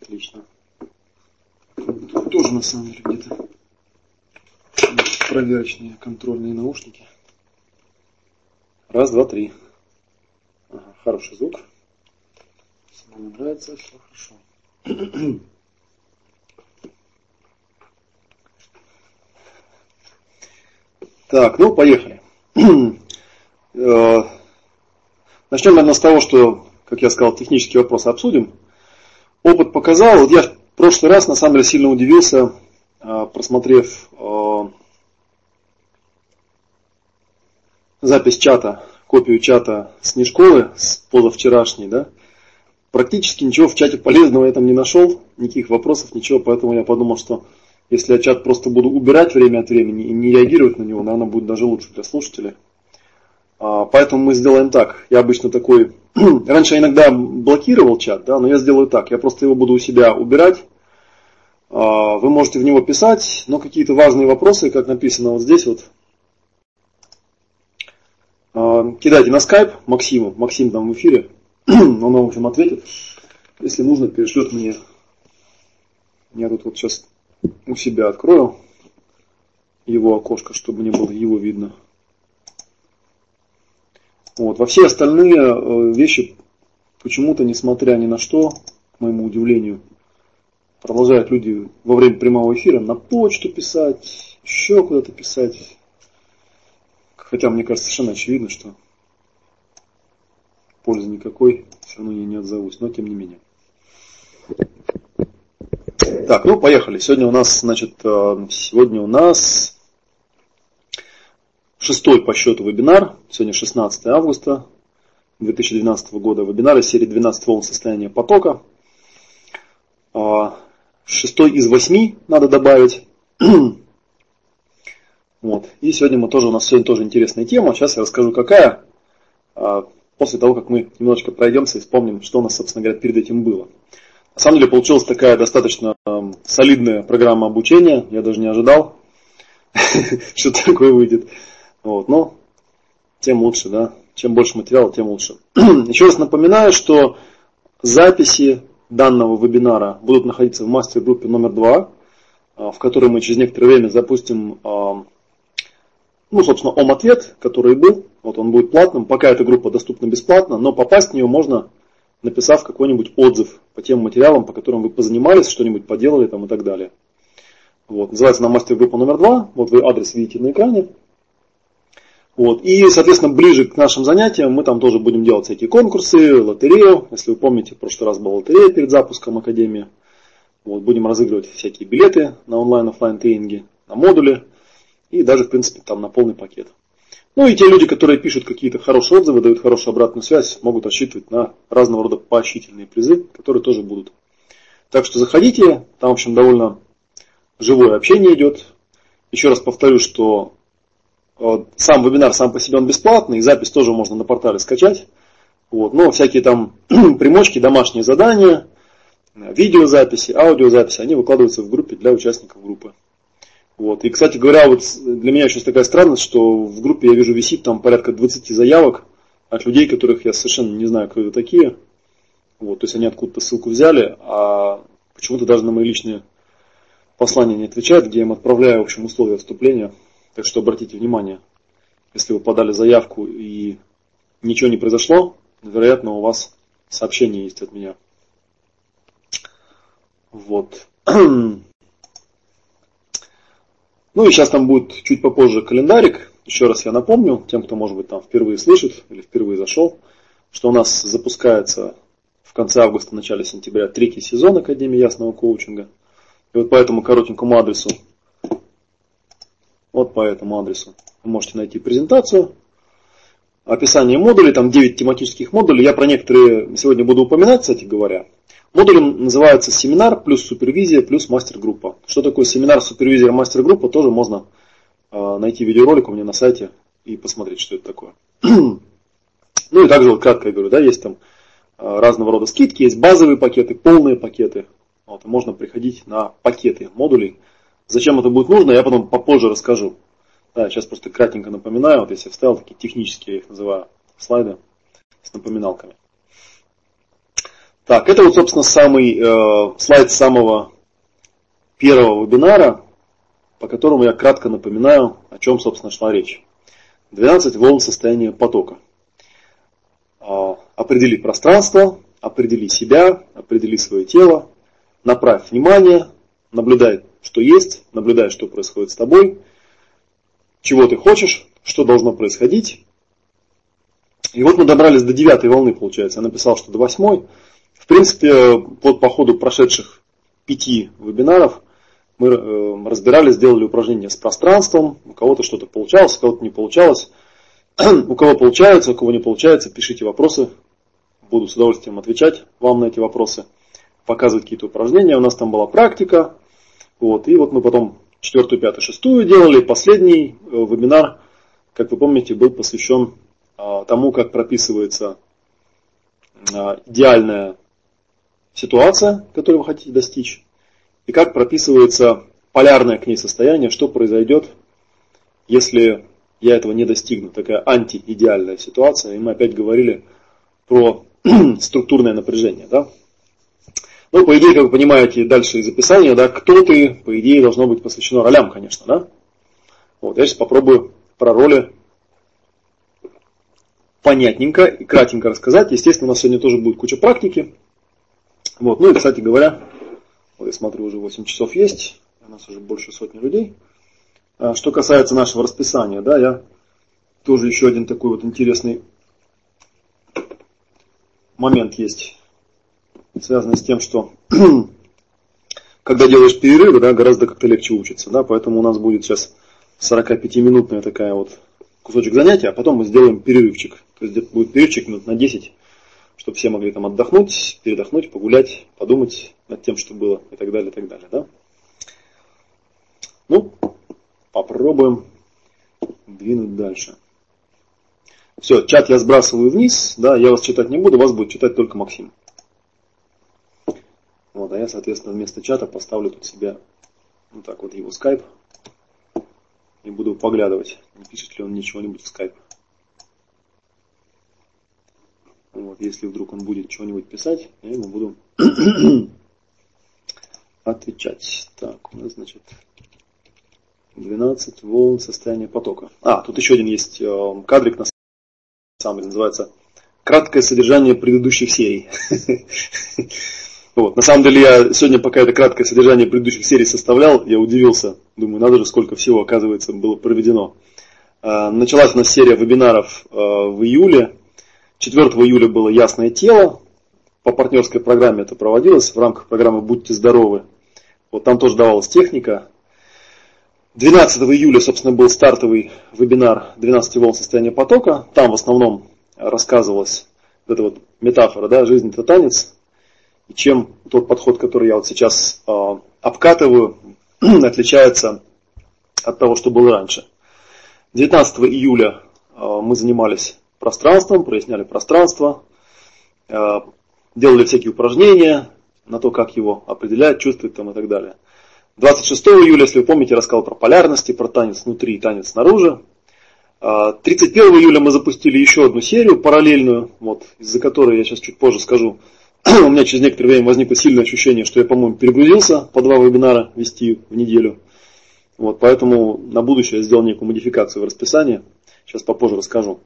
Отлично. Тоже на самом деле где-то проверочные контрольные наушники. Раз, два, три. Ага, хороший звук. Мне нравится, все хорошо. Так, ну поехали. Э, начнем, наверное, с того, что, как я сказал, технические вопросы обсудим. Опыт показал, вот я в прошлый раз на самом деле сильно удивился, э, просмотрев э, запись чата, копию чата Снежковой с позавчерашней, да, практически ничего в чате полезного я там не нашел, никаких вопросов, ничего, поэтому я подумал, что если я чат просто буду убирать время от времени и не реагировать на него, наверное, будет даже лучше для слушателей. А, поэтому мы сделаем так. Я обычно такой... Раньше я иногда блокировал чат, да, но я сделаю так. Я просто его буду у себя убирать. А, вы можете в него писать, но какие-то важные вопросы, как написано вот здесь вот, а, кидайте на скайп Максиму. Максим там в эфире. Он вам, в общем, ответит. Если нужно, перешлет мне. Я тут вот сейчас у себя открою его окошко, чтобы не было его видно. Вот. Во все остальные э, вещи почему-то, несмотря ни на что, к моему удивлению, продолжают люди во время прямого эфира на почту писать, еще куда-то писать. Хотя, мне кажется, совершенно очевидно, что пользы никакой, все равно я не отзовусь, но тем не менее. Так, ну поехали. Сегодня у нас, значит, э, сегодня у нас шестой по счету вебинар. Сегодня 16 августа 2012 года. Вебинар из серии 12 волн состояния потока. А, шестой из восьми надо добавить. Вот. И сегодня мы тоже, у нас сегодня тоже интересная тема. Сейчас я расскажу, какая. А, после того, как мы немножечко пройдемся и вспомним, что у нас, собственно говоря, перед этим было. На самом деле получилась такая достаточно солидная программа обучения. Я даже не ожидал, что такое выйдет. Вот, но тем лучше, да. Чем больше материала, тем лучше. Еще раз напоминаю, что записи данного вебинара будут находиться в мастер-группе номер два, в которой мы через некоторое время запустим, ну, собственно, ом-ответ, который был. Вот он будет платным. Пока эта группа доступна бесплатно, но попасть в нее можно написав какой-нибудь отзыв по тем материалам, по которым вы позанимались, что-нибудь поделали там и так далее. Вот. Называется она мастер-группа номер два. Вот вы адрес видите на экране. Вот. И, соответственно, ближе к нашим занятиям мы там тоже будем делать всякие конкурсы, лотерею. Если вы помните, в прошлый раз была лотерея перед запуском Академии. Вот. Будем разыгрывать всякие билеты на онлайн-офлайн тренинги, на модули и даже, в принципе, там на полный пакет. Ну и те люди, которые пишут какие-то хорошие отзывы, дают хорошую обратную связь, могут рассчитывать на разного рода поощрительные призы, которые тоже будут. Так что заходите, там, в общем, довольно живое общение идет. Еще раз повторю, что э, сам вебинар сам по себе он бесплатный, запись тоже можно на портале скачать. Вот. Но всякие там примочки, домашние задания, видеозаписи, аудиозаписи, они выкладываются в группе для участников группы. Вот. И, кстати говоря, вот для меня сейчас такая странность, что в группе я вижу висит там порядка 20 заявок от людей, которых я совершенно не знаю, кто это такие. Вот, то есть они откуда-то ссылку взяли, а почему-то даже на мои личные послания не отвечают, где я им отправляю, в общем, условия вступления. Так что обратите внимание, если вы подали заявку и ничего не произошло, вероятно, у вас сообщение есть от меня. Вот. Ну и сейчас там будет чуть попозже календарик. Еще раз я напомню, тем, кто, может быть, там впервые слышит или впервые зашел, что у нас запускается в конце августа, начале сентября третий сезон Академии Ясного Коучинга. И вот по этому коротенькому адресу, вот по этому адресу вы можете найти презентацию, описание модулей, там 9 тематических модулей. Я про некоторые сегодня буду упоминать, кстати говоря. Модулем называется семинар плюс супервизия плюс мастер-группа. Что такое семинар, супервизия, мастер-группа, тоже можно э, найти видеоролик у меня на сайте и посмотреть, что это такое. ну и также вот кратко я говорю, да, есть там э, разного рода скидки, есть базовые пакеты, полные пакеты. Вот, можно приходить на пакеты модулей. Зачем это будет нужно, я потом попозже расскажу. Да, сейчас просто кратенько напоминаю, вот если вставил такие технические, я их называю, слайды с напоминалками. Так, это вот, собственно, самый э, слайд самого первого вебинара, по которому я кратко напоминаю, о чем, собственно, шла речь. 12 волн состояния потока. Э, определи пространство, определи себя, определи свое тело, направь внимание, наблюдай, что есть, наблюдай, что происходит с тобой, чего ты хочешь, что должно происходить. И вот мы добрались до девятой волны, получается. Я написал, что до восьмой. В принципе, вот по ходу прошедших пяти вебинаров мы э, разбирали, сделали упражнения с пространством. У кого-то что-то получалось, у кого-то не получалось. У кого получается, у кого не получается, пишите вопросы. Буду с удовольствием отвечать вам на эти вопросы. Показывать какие-то упражнения. У нас там была практика. Вот. И вот мы потом четвертую, пятую, шестую делали. Последний э, вебинар, как вы помните, был посвящен а, тому, как прописывается а, идеальная ситуация, которую вы хотите достичь, и как прописывается полярное к ней состояние, что произойдет, если я этого не достигну. Такая антиидеальная ситуация. И мы опять говорили про структурное напряжение. Да? Ну, по идее, как вы понимаете, дальше из описания, да, кто ты, по идее, должно быть посвящено ролям, конечно, да? Вот, я сейчас попробую про роли понятненько и кратенько рассказать. Естественно, у нас сегодня тоже будет куча практики. Вот, ну и, кстати говоря, вот я смотрю, уже 8 часов есть, у нас уже больше сотни людей. А, что касается нашего расписания, да, я тоже еще один такой вот интересный момент есть связано с тем, что когда делаешь перерывы, да, гораздо как-то легче учиться. Да, поэтому у нас будет сейчас 45-минутная такая вот кусочек занятия, а потом мы сделаем перерывчик. То есть будет перерывчик минут на 10, чтобы все могли там отдохнуть, передохнуть, погулять, подумать над тем, что было и так далее, и так далее. Да? Ну, попробуем двинуть дальше. Все, чат я сбрасываю вниз, да, я вас читать не буду, вас будет читать только Максим. Вот, а я, соответственно, вместо чата поставлю тут себе вот так вот его скайп. И буду поглядывать, не пишет ли он мне чего-нибудь в скайп. Вот, если вдруг он будет чего-нибудь писать, я ему буду отвечать. Так, у нас, значит, 12 волн состояния потока. А, тут еще один есть э, кадрик на самом деле, называется «Краткое содержание предыдущих серий». Вот. На самом деле я сегодня, пока это краткое содержание предыдущих серий составлял, я удивился. Думаю, надо же, сколько всего, оказывается, было проведено. А, началась у нас серия вебинаров а, в июле. 4 июля было «Ясное тело». По партнерской программе это проводилось в рамках программы «Будьте здоровы». Вот там тоже давалась техника. 12 июля, собственно, был стартовый вебинар «12 волн состояния потока». Там в основном рассказывалась вот эта вот метафора, да, жизнь это танец, чем тот подход, который я вот сейчас э, обкатываю, отличается от того, что было раньше. 19 июля э, мы занимались пространством, проясняли пространство, э, делали всякие упражнения на то, как его определять, чувствовать там и так далее. 26 июля, если вы помните, я рассказал про полярности, про танец внутри и танец снаружи. 31 июля мы запустили еще одну серию параллельную, вот, из-за которой я сейчас чуть позже скажу, у меня через некоторое время возникло сильное ощущение, что я, по-моему, перегрузился по два вебинара вести в неделю. Вот, поэтому на будущее я сделал некую модификацию в расписании. Сейчас попозже расскажу.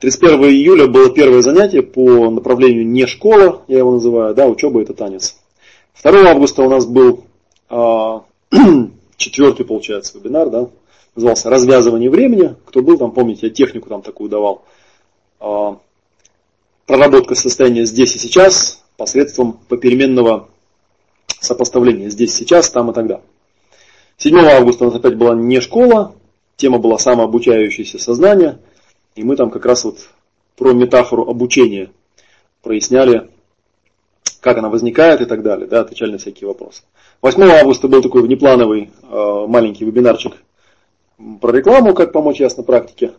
31 июля было первое занятие по направлению не школа, я его называю, да, учеба это танец. 2 августа у нас был а, четвертый, получается, вебинар, да, назывался «Развязывание времени». Кто был там, помните, я технику там такую давал. А, проработка состояния здесь и сейчас, посредством попеременного сопоставления здесь, сейчас, там и тогда. 7 августа у нас опять была не школа, тема была самообучающееся сознание, и мы там как раз вот про метафору обучения проясняли, как она возникает и так далее, да, отвечали на всякие вопросы. 8 августа был такой внеплановый э, маленький вебинарчик про рекламу, как помочь ясно практике.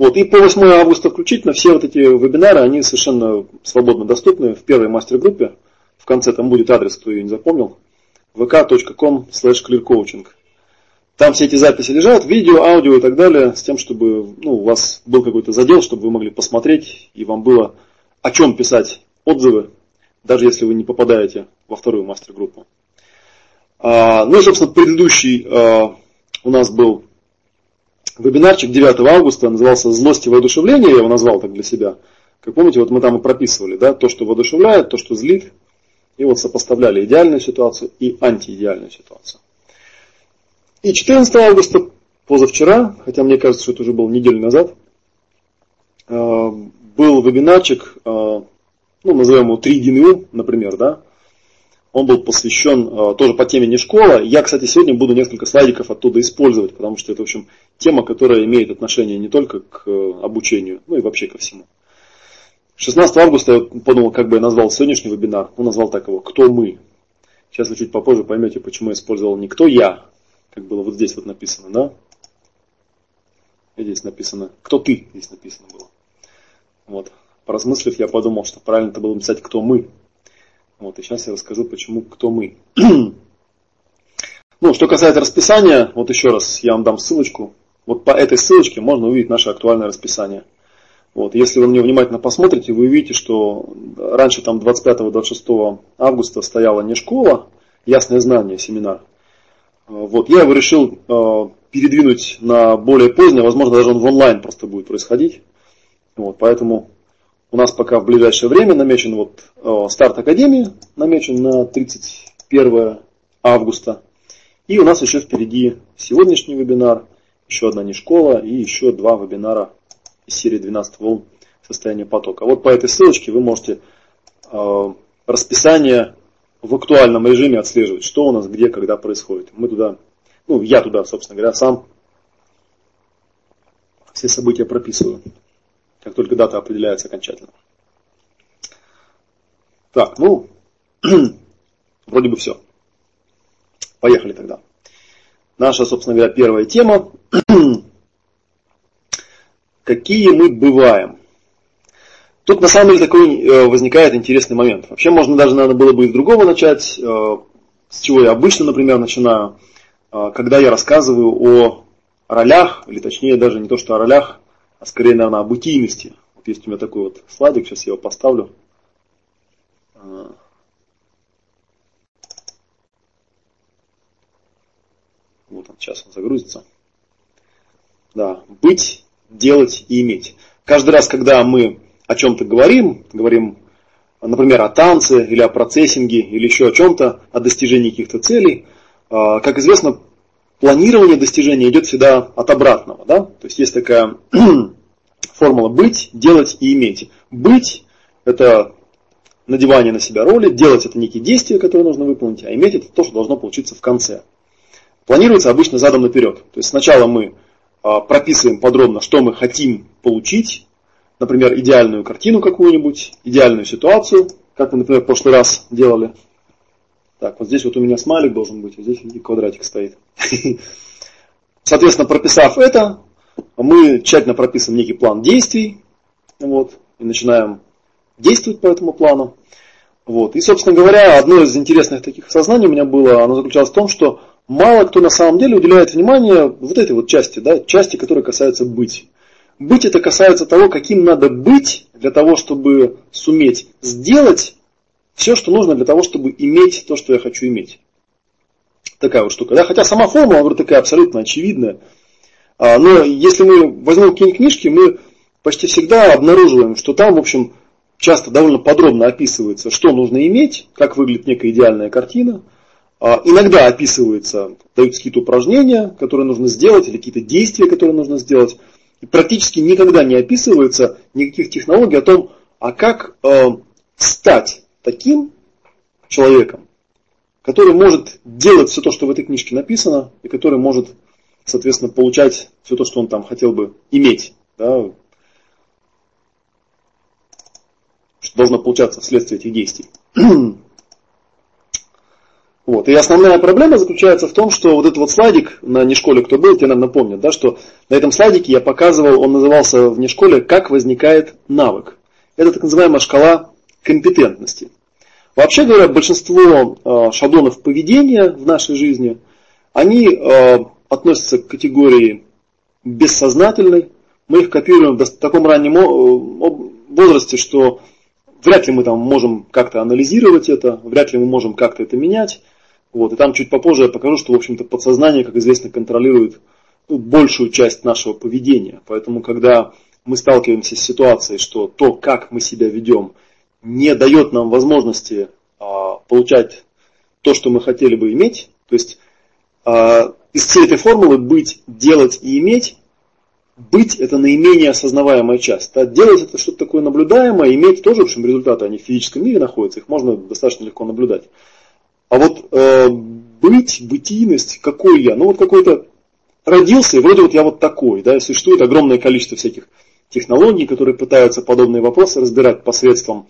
Вот, и по 8 августа включительно все вот эти вебинары, они совершенно свободно доступны в первой мастер-группе. В конце там будет адрес, кто ее не запомнил. vk.com slash clearcoaching. Там все эти записи лежат, видео, аудио и так далее, с тем, чтобы ну, у вас был какой-то задел, чтобы вы могли посмотреть, и вам было о чем писать отзывы даже если вы не попадаете во вторую мастер-группу. А, ну и, собственно, предыдущий а, у нас был вебинарчик 9 августа, назывался «Злость и воодушевление», я его назвал так для себя. Как помните, вот мы там и прописывали, да, то, что воодушевляет, то, что злит, и вот сопоставляли идеальную ситуацию и антиидеальную ситуацию. И 14 августа, позавчера, хотя мне кажется, что это уже было неделю назад, а, был вебинарчик, ну, назовем его 3 ДНУ, например, да, он был посвящен э, тоже по теме не школа. Я, кстати, сегодня буду несколько слайдиков оттуда использовать, потому что это, в общем, тема, которая имеет отношение не только к э, обучению, но и вообще ко всему. 16 августа я подумал, как бы я назвал сегодняшний вебинар. Он назвал так его «Кто мы?». Сейчас вы чуть попозже поймете, почему я использовал не «Кто я?», как было вот здесь вот написано, да? Здесь написано «Кто ты?», здесь написано было. Вот. Поразмыслив, я подумал, что правильно это было написать «Кто мы?». Вот, и сейчас я расскажу, почему, кто мы. ну, что касается расписания, вот еще раз я вам дам ссылочку. Вот по этой ссылочке можно увидеть наше актуальное расписание. Вот, если вы на него внимательно посмотрите, вы увидите, что раньше там 25-26 августа стояла не школа, ясное знание, семинар. Вот, я его решил э, передвинуть на более позднее, возможно, даже он в онлайн просто будет происходить. Вот, поэтому у нас пока в ближайшее время намечен вот э, старт Академии, намечен на 31 августа. И у нас еще впереди сегодняшний вебинар, еще одна не школа и еще два вебинара из серии 12 волн состояния потока. Вот по этой ссылочке вы можете э, расписание в актуальном режиме отслеживать, что у нас где, когда происходит. Мы туда, ну я туда, собственно говоря, сам все события прописываю как только дата определяется окончательно. Так, ну, вроде бы все. Поехали тогда. Наша, собственно говоря, первая тема. Какие мы бываем? Тут на самом деле такой э, возникает интересный момент. Вообще можно даже, наверное, было бы из другого начать, э, с чего я обычно, например, начинаю, э, когда я рассказываю о ролях, или точнее даже не то, что о ролях, а скорее, наверное, о бытийности. Вот есть у меня такой вот слайдик, сейчас я его поставлю. А. Вот он, сейчас он загрузится. Да, быть, делать и иметь. Каждый раз, когда мы о чем-то говорим, говорим, например, о танце или о процессинге или еще о чем-то, о достижении каких-то целей, а, как известно, планирование достижения идет всегда от обратного. Да? То есть есть такая формула быть, делать и иметь. Быть – это надевание на себя роли, делать – это некие действия, которые нужно выполнить, а иметь – это то, что должно получиться в конце. Планируется обычно задом наперед. То есть сначала мы а, прописываем подробно, что мы хотим получить, например, идеальную картину какую-нибудь, идеальную ситуацию, как мы, например, в прошлый раз делали. Так, вот здесь вот у меня смайлик должен быть, а здесь квадратик стоит. Соответственно, прописав это, мы тщательно прописываем некий план действий, вот, и начинаем действовать по этому плану. Вот. И, собственно говоря, одно из интересных таких осознаний у меня было, оно заключалось в том, что мало кто на самом деле уделяет внимание вот этой вот части, да, части, которая касается быть. Быть это касается того, каким надо быть для того, чтобы суметь сделать все, что нужно для того, чтобы иметь то, что я хочу иметь. Такая вот штука. Да? Хотя сама формула, говорю, такая абсолютно очевидная. А, но если мы возьмем какие-нибудь книжки, мы почти всегда обнаруживаем, что там, в общем, часто довольно подробно описывается, что нужно иметь, как выглядит некая идеальная картина. А, иногда описывается, дают какие-то упражнения, которые нужно сделать, или какие-то действия, которые нужно сделать. И практически никогда не описывается никаких технологий о том, а как э, стать таким человеком, который может делать все то, что в этой книжке написано, и который может, соответственно, получать все то, что он там хотел бы иметь. Да, что должно получаться вследствие этих действий. Вот. И основная проблема заключается в том, что вот этот вот слайдик на нешколе, кто был, тебе, наверное, да, что на этом слайдике я показывал, он назывался в нешколе «Как возникает навык». Это так называемая шкала компетентности. Вообще говоря, большинство э, шаблонов поведения в нашей жизни, они э, относятся к категории бессознательной. Мы их копируем в таком раннем возрасте, что вряд ли мы там можем как-то анализировать это, вряд ли мы можем как-то это менять. Вот, и там чуть попозже я покажу, что, в общем-то, подсознание, как известно, контролирует ну, большую часть нашего поведения. Поэтому, когда мы сталкиваемся с ситуацией, что то, как мы себя ведем, не дает нам возможности а, получать то, что мы хотели бы иметь, то есть а, из всей этой формулы быть, делать и иметь, быть это наименее осознаваемая часть. А делать это что-то такое наблюдаемое, иметь тоже, в общем, результаты, они в физическом мире находятся, их можно достаточно легко наблюдать. А вот э, быть, бытийность, какой я, ну вот какой-то родился, и вроде вот я вот такой, да, существует огромное количество всяких технологий, которые пытаются подобные вопросы разбирать посредством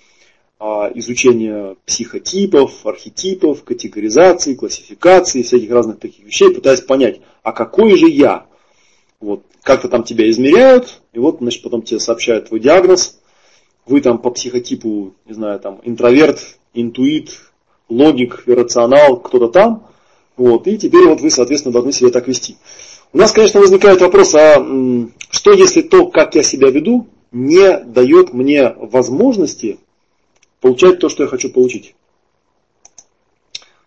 а, изучения психотипов, архетипов, категоризации, классификации, всяких разных таких вещей, пытаясь понять, а какой же я? Вот, как-то там тебя измеряют, и вот, значит, потом тебе сообщают твой диагноз, вы там по психотипу, не знаю, там, интроверт, интуит, логик, иррационал, кто-то там, вот, и теперь вот вы, соответственно, должны себя так вести. У нас, конечно, возникает вопрос, а что если то, как я себя веду, не дает мне возможности получать то, что я хочу получить?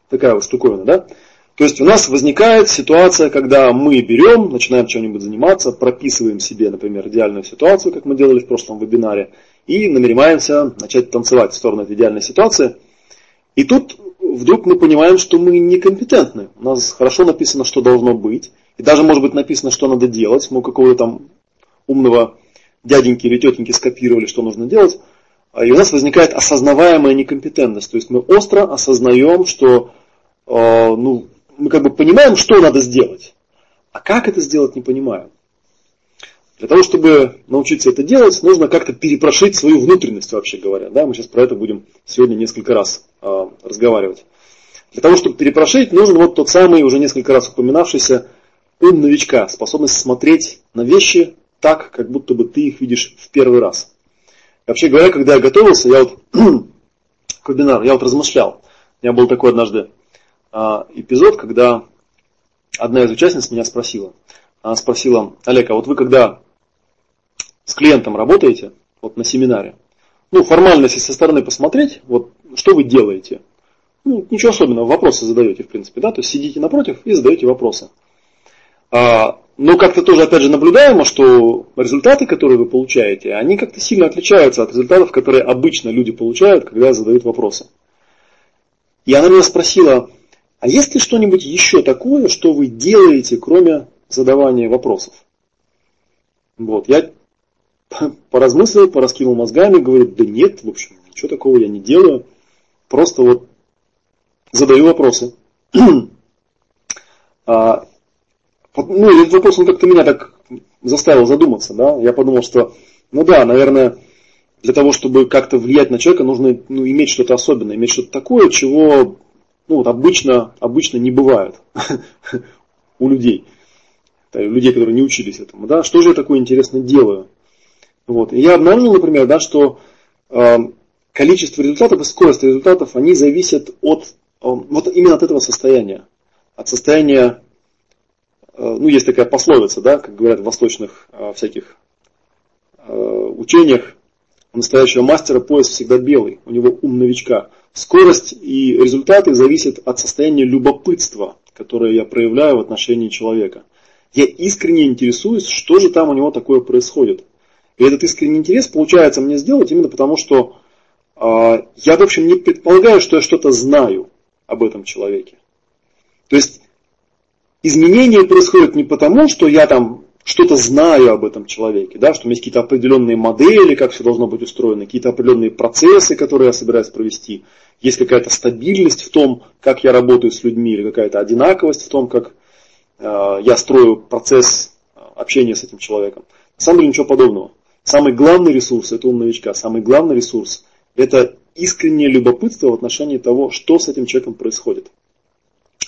Такая вот штуковина, да? То есть у нас возникает ситуация, когда мы берем, начинаем чем-нибудь заниматься, прописываем себе, например, идеальную ситуацию, как мы делали в прошлом вебинаре, и намереваемся начать танцевать в сторону этой идеальной ситуации. И тут вдруг мы понимаем, что мы некомпетентны. У нас хорошо написано, что должно быть, и даже может быть написано, что надо делать. Мы какого-то там умного дяденьки или тетеньки скопировали, что нужно делать. И у нас возникает осознаваемая некомпетентность. То есть мы остро осознаем, что э, ну, мы как бы понимаем, что надо сделать. А как это сделать, не понимаем. Для того, чтобы научиться это делать, нужно как-то перепрошить свою внутренность, вообще говоря. Да, мы сейчас про это будем сегодня несколько раз э, разговаривать. Для того, чтобы перепрошить, нужен вот тот самый, уже несколько раз упоминавшийся, ум новичка, способность смотреть на вещи так, как будто бы ты их видишь в первый раз. Вообще говоря, когда я готовился, я вот к вебинару, я вот размышлял. У меня был такой однажды а, эпизод, когда одна из участниц меня спросила. Она спросила, Олег, а вот вы когда с клиентом работаете, вот на семинаре, ну, формально, если со стороны посмотреть, вот что вы делаете? Ну, ничего особенного, вопросы задаете, в принципе, да, то есть сидите напротив и задаете вопросы. А, но как-то тоже, опять же, наблюдаемо, что результаты, которые вы получаете, они как-то сильно отличаются от результатов, которые обычно люди получают, когда задают вопросы. И она меня спросила, а есть ли что-нибудь еще такое, что вы делаете, кроме задавания вопросов? Вот, я поразмыслил, пораскинул мозгами, говорит, да нет, в общем, ничего такого я не делаю, просто вот задаю вопросы. а, ну, этот вопрос, он как-то меня так заставил задуматься, да, я подумал, что, ну да, наверное, для того, чтобы как-то влиять на человека, нужно ну, иметь что-то особенное, иметь что-то такое, чего ну, вот обычно, обычно не бывает у людей, у людей, которые не учились этому. Да? Что же я такое интересно делаю? Вот. И я обнаружил, например, да, что э, количество результатов и скорость результатов, они зависят от, э, вот именно от этого состояния. От состояния Э, ну, есть такая пословица, да, как говорят в восточных э, всяких э, учениях, у настоящего мастера пояс всегда белый, у него ум новичка. Скорость и результаты зависят от состояния любопытства, которое я проявляю в отношении человека. Я искренне интересуюсь, что же там у него такое происходит. И этот искренний интерес получается мне сделать именно потому, что э, я, в общем, не предполагаю, что я что-то знаю об этом человеке. То есть изменения происходят не потому, что я там что-то знаю об этом человеке, да, что у меня есть какие-то определенные модели, как все должно быть устроено, какие-то определенные процессы, которые я собираюсь провести, есть какая-то стабильность в том, как я работаю с людьми, или какая-то одинаковость в том, как э, я строю процесс общения с этим человеком. На самом деле ничего подобного. Самый главный ресурс – это ум новичка. Самый главный ресурс – это искреннее любопытство в отношении того, что с этим человеком происходит.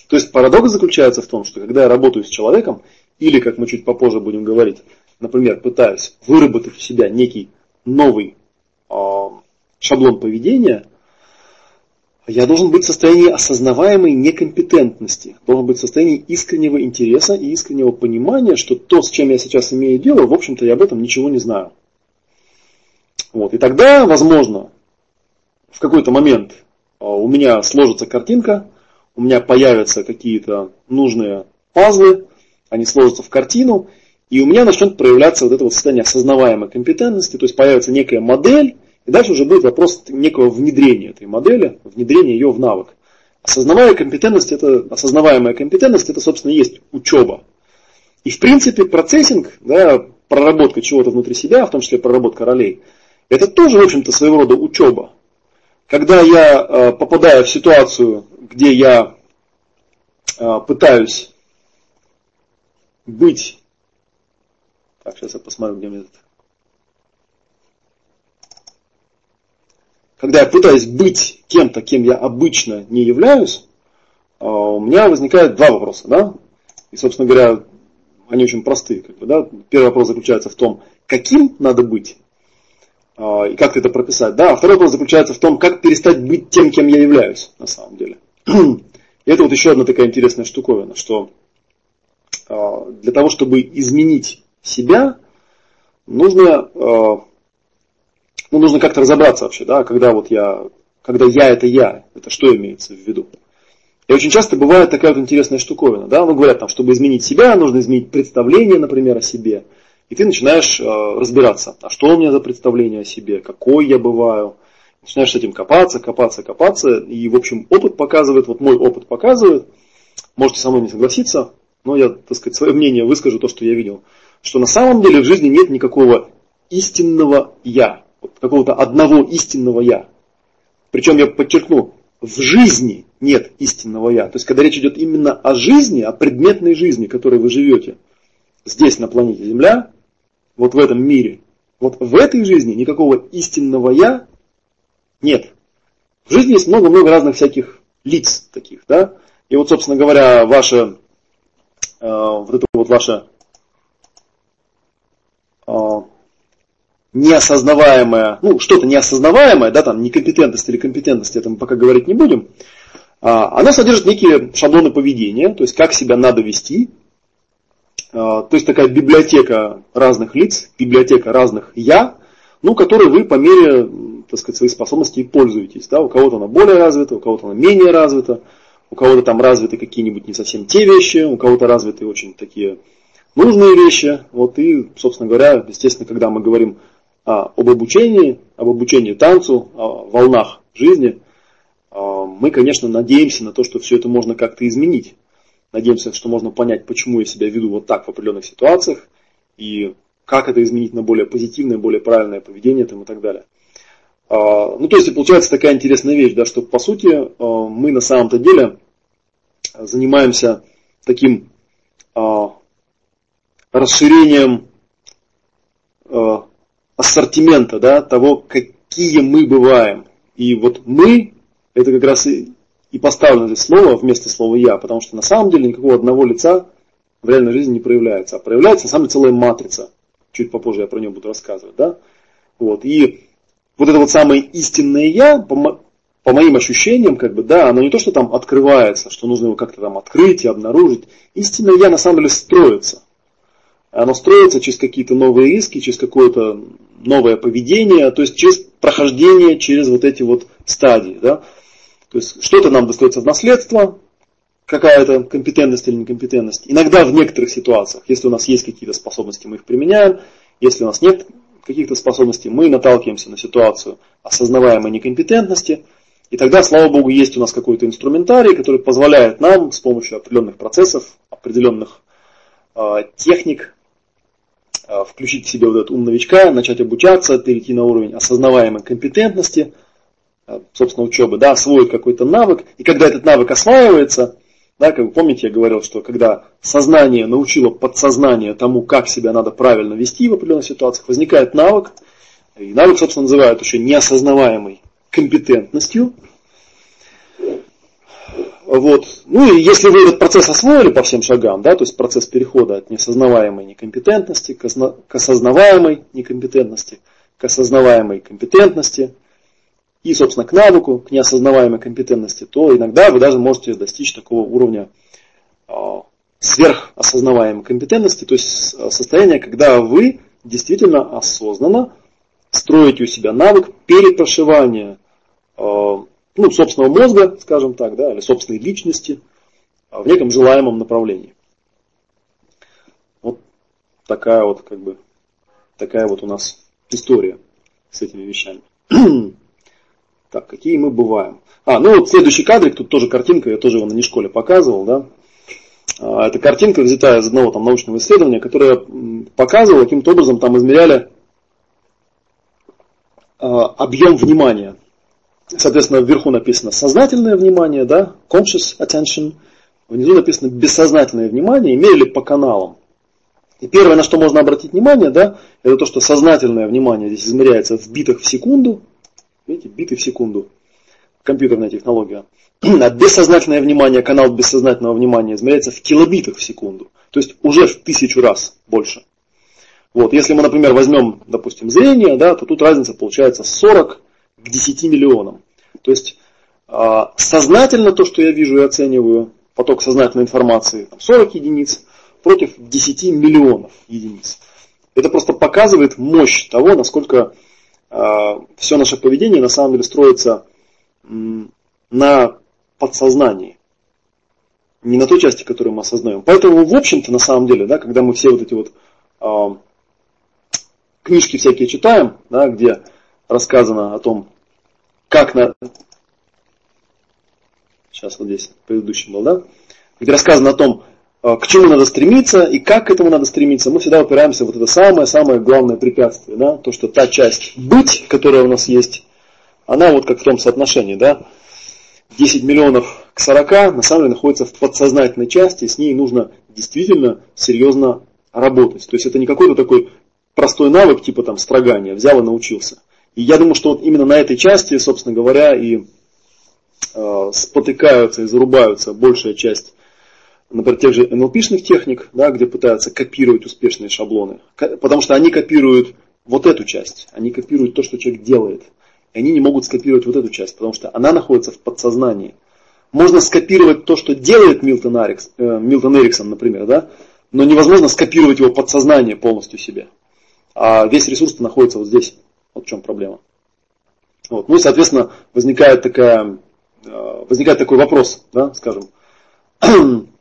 То есть парадокс заключается в том, что когда я работаю с человеком, или, как мы чуть попозже будем говорить, например, пытаюсь выработать у себя некий новый э, шаблон поведения, я должен быть в состоянии осознаваемой некомпетентности, должен быть в состоянии искреннего интереса и искреннего понимания, что то, с чем я сейчас имею дело, в общем-то, я об этом ничего не знаю. Вот. И тогда, возможно, в какой-то момент а, у меня сложится картинка, у меня появятся какие-то нужные пазлы, они сложатся в картину, и у меня начнет проявляться вот это вот состояние осознаваемой компетентности, то есть появится некая модель, и дальше уже будет вопрос некого внедрения этой модели, внедрения ее в навык. Осознаваемая компетентность, это, осознаваемая компетентность, это, собственно, и есть учеба. И, в принципе, процессинг, да, проработка чего-то внутри себя, в том числе проработка ролей, это тоже, в общем-то, своего рода учеба. Когда я э, попадаю в ситуацию, где я э, пытаюсь быть... Так, сейчас я посмотрю, где мне это... Когда я пытаюсь быть кем-то, кем я обычно не являюсь, э, у меня возникает два вопроса. Да? И, собственно говоря, они очень простые. Как бы, да? Первый вопрос заключается в том, каким надо быть, и как это прописать. Да? А второй вопрос заключается в том, как перестать быть тем, кем я являюсь на самом деле. И это вот еще одна такая интересная штуковина, что а, для того, чтобы изменить себя, нужно, а, ну, нужно как-то разобраться вообще, да, когда вот я, когда я это я, это что имеется в виду. И очень часто бывает такая вот интересная штуковина. Да? Ну, говорят, там, чтобы изменить себя, нужно изменить представление, например, о себе. И ты начинаешь э, разбираться, а что у меня за представление о себе, какой я бываю. Начинаешь с этим копаться, копаться, копаться. И, в общем, опыт показывает, вот мой опыт показывает, можете со мной не согласиться, но я, так сказать, свое мнение выскажу, то, что я видел, что на самом деле в жизни нет никакого истинного «я», вот какого-то одного истинного «я». Причем я подчеркну, в жизни нет истинного я. То есть, когда речь идет именно о жизни, о предметной жизни, которой вы живете, здесь, на планете Земля, вот в этом мире, вот в этой жизни никакого истинного я нет. В жизни есть много-много разных всяких лиц таких, да. И вот, собственно говоря, ваше, э, вот это вот ваше э, неосознаваемое, ну, что-то неосознаваемое, да, там, некомпетентность или компетентность, это мы пока говорить не будем, а, она содержит некие шаблоны поведения, то есть как себя надо вести, то есть такая библиотека разных лиц, библиотека разных «я», ну, которой вы по мере, так сказать, своих способностей пользуетесь. Да? У кого-то она более развита, у кого-то она менее развита, у кого-то там развиты какие-нибудь не совсем те вещи, у кого-то развиты очень такие нужные вещи. Вот и, собственно говоря, естественно, когда мы говорим а, об обучении, об обучении танцу, о волнах жизни, а, мы, конечно, надеемся на то, что все это можно как-то изменить. Надеемся, что можно понять, почему я себя веду вот так в определенных ситуациях, и как это изменить на более позитивное, более правильное поведение там, и так далее. А, ну, то есть, получается такая интересная вещь, да, что по сути а, мы на самом-то деле занимаемся таким расширением ассортимента, да, того, какие мы бываем. И вот мы, это как раз и, и поставлено здесь слово вместо слова я, потому что на самом деле никакого одного лица в реальной жизни не проявляется. А проявляется на самом деле целая матрица. Чуть попозже я про нее буду рассказывать. Да? Вот. И вот это вот самое истинное я, по, по моим ощущениям, как бы, да, оно не то, что там открывается, что нужно его как-то там открыть и обнаружить. Истинное я на самом деле строится. Оно строится через какие-то новые риски, через какое-то новое поведение, то есть через прохождение через вот эти вот стадии. Да? То есть что-то нам достается в наследство, какая-то компетентность или некомпетентность. Иногда в некоторых ситуациях, если у нас есть какие-то способности, мы их применяем. Если у нас нет каких-то способностей, мы наталкиваемся на ситуацию осознаваемой некомпетентности. И тогда, слава богу, есть у нас какой-то инструментарий, который позволяет нам с помощью определенных процессов, определенных э, техник Э, включить в себе вот этот ум новичка, начать обучаться, перейти на уровень осознаваемой компетентности, собственно, учебы, да, освоить какой-то навык. И когда этот навык осваивается, да, как вы помните, я говорил, что когда сознание научило подсознание тому, как себя надо правильно вести в определенных ситуациях, возникает навык, и навык, собственно, называют еще неосознаваемой компетентностью, вот. Ну и если вы этот процесс освоили по всем шагам, да, то есть процесс перехода от неосознаваемой некомпетентности к осознаваемой некомпетентности, к осознаваемой компетентности и, собственно, к навыку, к неосознаваемой компетентности, то иногда вы даже можете достичь такого уровня э, сверхосознаваемой компетентности, то есть а, состояние, когда вы действительно осознанно строите у себя навык перепрошивания ну, собственного мозга, скажем так, да, или собственной личности в неком желаемом направлении. Вот такая вот, как бы, такая вот у нас история с этими вещами. так, какие мы бываем. А, ну вот следующий кадрик, тут тоже картинка, я тоже его на Нишколе показывал, да. А, эта картинка взята из одного там научного исследования, которое показывало, каким-то образом там измеряли а, объем внимания. Соответственно, вверху написано сознательное внимание, да, conscious attention. Внизу написано бессознательное внимание, мерили по каналам. И первое, на что можно обратить внимание, да, это то, что сознательное внимание здесь измеряется в битах в секунду. Видите, биты в секунду. Компьютерная технология. А бессознательное внимание, канал бессознательного внимания измеряется в килобитах в секунду. То есть уже в тысячу раз больше. Вот, если мы, например, возьмем, допустим, зрение, да, то тут разница получается 40 к 10 миллионам. То есть э, сознательно то, что я вижу и оцениваю, поток сознательной информации, 40 единиц, против 10 миллионов единиц. Это просто показывает мощь того, насколько все наше поведение на самом деле строится на подсознании. Не на той части, которую мы осознаем. Поэтому, в общем-то, на самом деле, да, когда мы все вот эти вот э, книжки всякие читаем, да, где рассказано о том, как на... Сейчас вот здесь, предыдущий был, да? Где рассказано о том, к чему надо стремиться и как к этому надо стремиться, мы всегда упираемся в вот это самое-самое главное препятствие, да, то, что та часть быть, которая у нас есть, она вот как в том соотношении, да, 10 миллионов к 40 на самом деле находится в подсознательной части, с ней нужно действительно серьезно работать. То есть это не какой-то такой простой навык, типа там строгания, взял и научился. И я думаю, что вот именно на этой части, собственно говоря, и э, спотыкаются и зарубаются большая часть например, тех же NLP-шных техник, да, где пытаются копировать успешные шаблоны. Потому что они копируют вот эту часть, они копируют то, что человек делает. И они не могут скопировать вот эту часть, потому что она находится в подсознании. Можно скопировать то, что делает Милтон, Арикс, э, Милтон Эриксон, например, да, но невозможно скопировать его подсознание полностью себе. А весь ресурс находится вот здесь. Вот в чем проблема. Вот. Ну и, соответственно, возникает, такая, э, возникает такой вопрос, да, скажем,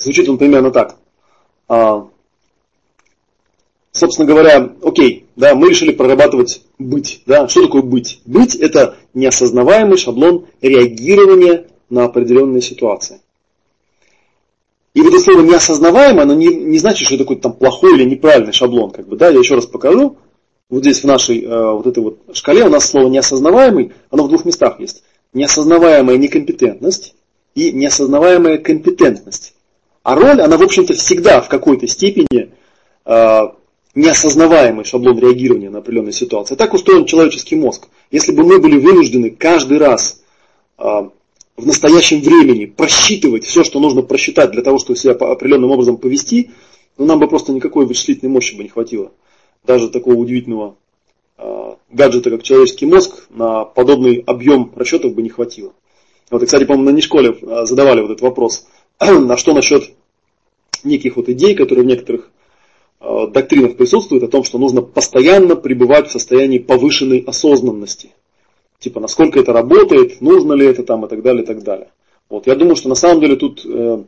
Звучит он примерно так. А, собственно говоря, окей, да, мы решили прорабатывать быть. Да? Что такое быть? Быть это неосознаваемый шаблон реагирования на определенные ситуации. И вот это слово неосознаваемое, оно не, не значит, что это какой-то там плохой или неправильный шаблон. Как бы, да? Я еще раз покажу. Вот здесь в нашей э, вот этой вот шкале у нас слово неосознаваемый, оно в двух местах есть. Неосознаваемая некомпетентность и неосознаваемая компетентность. А роль, она, в общем-то, всегда в какой-то степени э, неосознаваемый шаблон реагирования на определенные ситуации. Так устроен человеческий мозг. Если бы мы были вынуждены каждый раз э, в настоящем времени просчитывать все, что нужно просчитать для того, чтобы себя определенным образом повести, ну, нам бы просто никакой вычислительной мощи бы не хватило. Даже такого удивительного э, гаджета, как человеческий мозг, на подобный объем расчетов бы не хватило. Вот, кстати, по-моему, на Нишколе э, задавали вот этот вопрос – А что насчет неких вот идей, которые в некоторых э, доктринах присутствуют, о том, что нужно постоянно пребывать в состоянии повышенной осознанности. Типа, насколько это работает, нужно ли это там и так далее, и так далее. Вот, я думаю, что на самом деле тут э,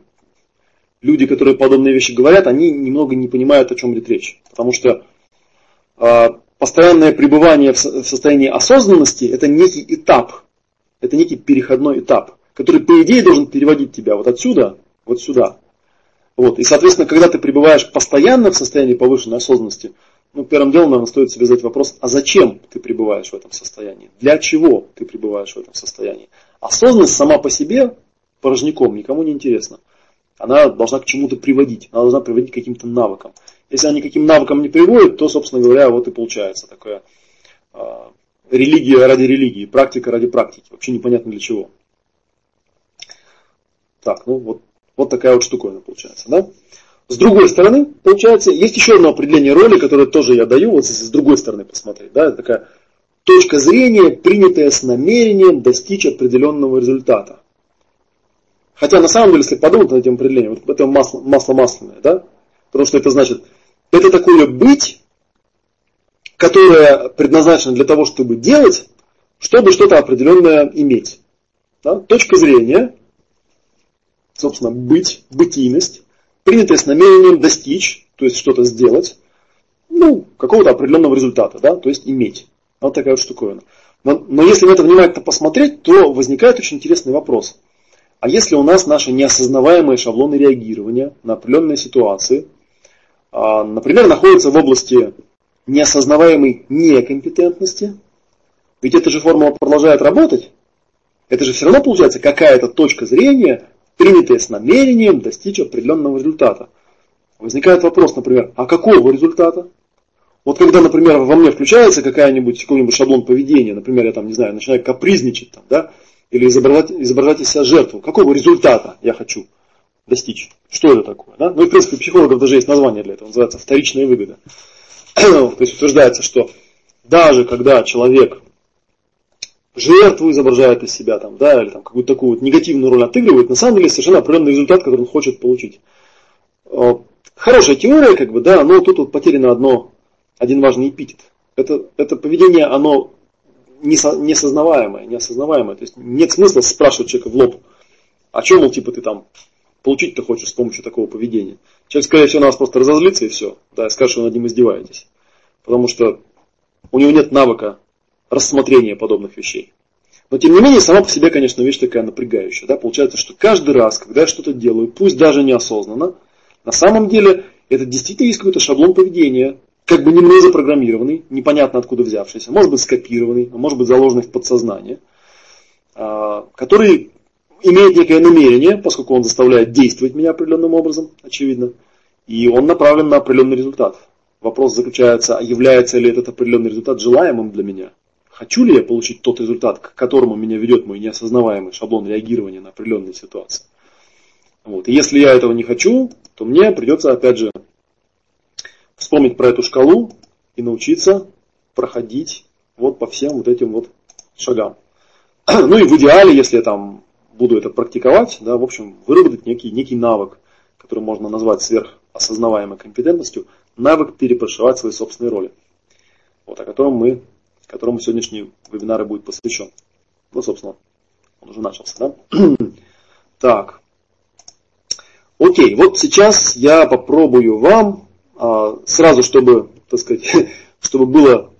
люди, которые подобные вещи говорят, они немного не понимают, о чем идет речь. Потому что э, постоянное пребывание в, в состоянии осознанности это некий этап, это некий переходной этап, который, по идее, должен переводить тебя вот отсюда вот сюда. Вот. И, соответственно, когда ты пребываешь постоянно в состоянии повышенной осознанности, ну, первым делом, наверное, стоит себе задать вопрос, а зачем ты пребываешь в этом состоянии? Для чего ты пребываешь в этом состоянии? Осознанность сама по себе порожняком никому не интересна. Она должна к чему-то приводить, она должна приводить к каким-то навыкам. Если она никаким навыкам не приводит, то, собственно говоря, вот и получается такая э, религия ради религии, практика ради практики. Вообще непонятно для чего. Так, ну вот вот такая вот штуковина получается. Да? С другой стороны, получается, есть еще одно определение роли, которое тоже я даю, вот с другой стороны посмотреть. Да? Это такая точка зрения, принятая с намерением достичь определенного результата. Хотя на самом деле, если подумать над этим определением, вот это масло, масло масляное, да? Потому что это значит, это такое быть, которое предназначено для того, чтобы делать чтобы что-то определенное иметь. Да? Точка зрения, собственно, быть, бытийность, принятая с намерением достичь, то есть что-то сделать, ну, какого-то определенного результата, да, то есть иметь. Вот такая вот штуковина. Но, но если на это внимательно посмотреть, то возникает очень интересный вопрос. А если у нас наши неосознаваемые шаблоны реагирования на определенные ситуации, а, например, находятся в области неосознаваемой некомпетентности, ведь эта же формула продолжает работать, это же все равно получается какая-то точка зрения, принятая с намерением достичь определенного результата. Возникает вопрос, например, а какого результата? Вот когда, например, во мне включается какая-нибудь, какой-нибудь шаблон поведения, например, я там, не знаю, начинаю капризничать, там, да, или изображать, изображать из себя жертву, какого результата я хочу достичь? Что это такое? Да? Ну и, в принципе, у психологов даже есть название для этого, называется вторичная выгода. То есть утверждается, что даже когда человек жертву изображает из себя, там, да, или там, какую-то такую вот негативную роль отыгрывает, на самом деле совершенно определенный результат, который он хочет получить. Хорошая теория, как бы, да, но тут вот потеряно одно один важный эпитет. Это, это поведение, оно несознаваемое, неосознаваемое. То есть нет смысла спрашивать человека в лоб, а что, мол, типа ты там получить-то хочешь с помощью такого поведения. Человек, скорее всего, на вас просто разозлится и все, да, скажет, что вы над ним издеваетесь. Потому что у него нет навыка рассмотрения подобных вещей. Но тем не менее, сама по себе, конечно, вещь такая напрягающая. Да? Получается, что каждый раз, когда я что-то делаю, пусть даже неосознанно, на самом деле это действительно есть какой-то шаблон поведения, как бы не мной запрограммированный, непонятно откуда взявшийся, может быть скопированный, а может быть заложенный в подсознание, а, который имеет некое намерение, поскольку он заставляет действовать меня определенным образом, очевидно, и он направлен на определенный результат. Вопрос заключается, а является ли этот определенный результат желаемым для меня? Хочу ли я получить тот результат, к которому меня ведет мой неосознаваемый шаблон реагирования на определенные ситуации? Вот. И если я этого не хочу, то мне придется, опять же, вспомнить про эту шкалу и научиться проходить вот по всем вот этим вот шагам. Ну и в идеале, если я там буду это практиковать, да, в общем, выработать некий, некий навык, который можно назвать сверхосознаваемой компетентностью, навык перепрошивать свои собственные роли. Вот, о котором мы, которому сегодняшний вебинар и будет посвящен. Ну, собственно, он уже начался, да? так. Окей, вот сейчас я попробую вам а, сразу, чтобы, так сказать, чтобы было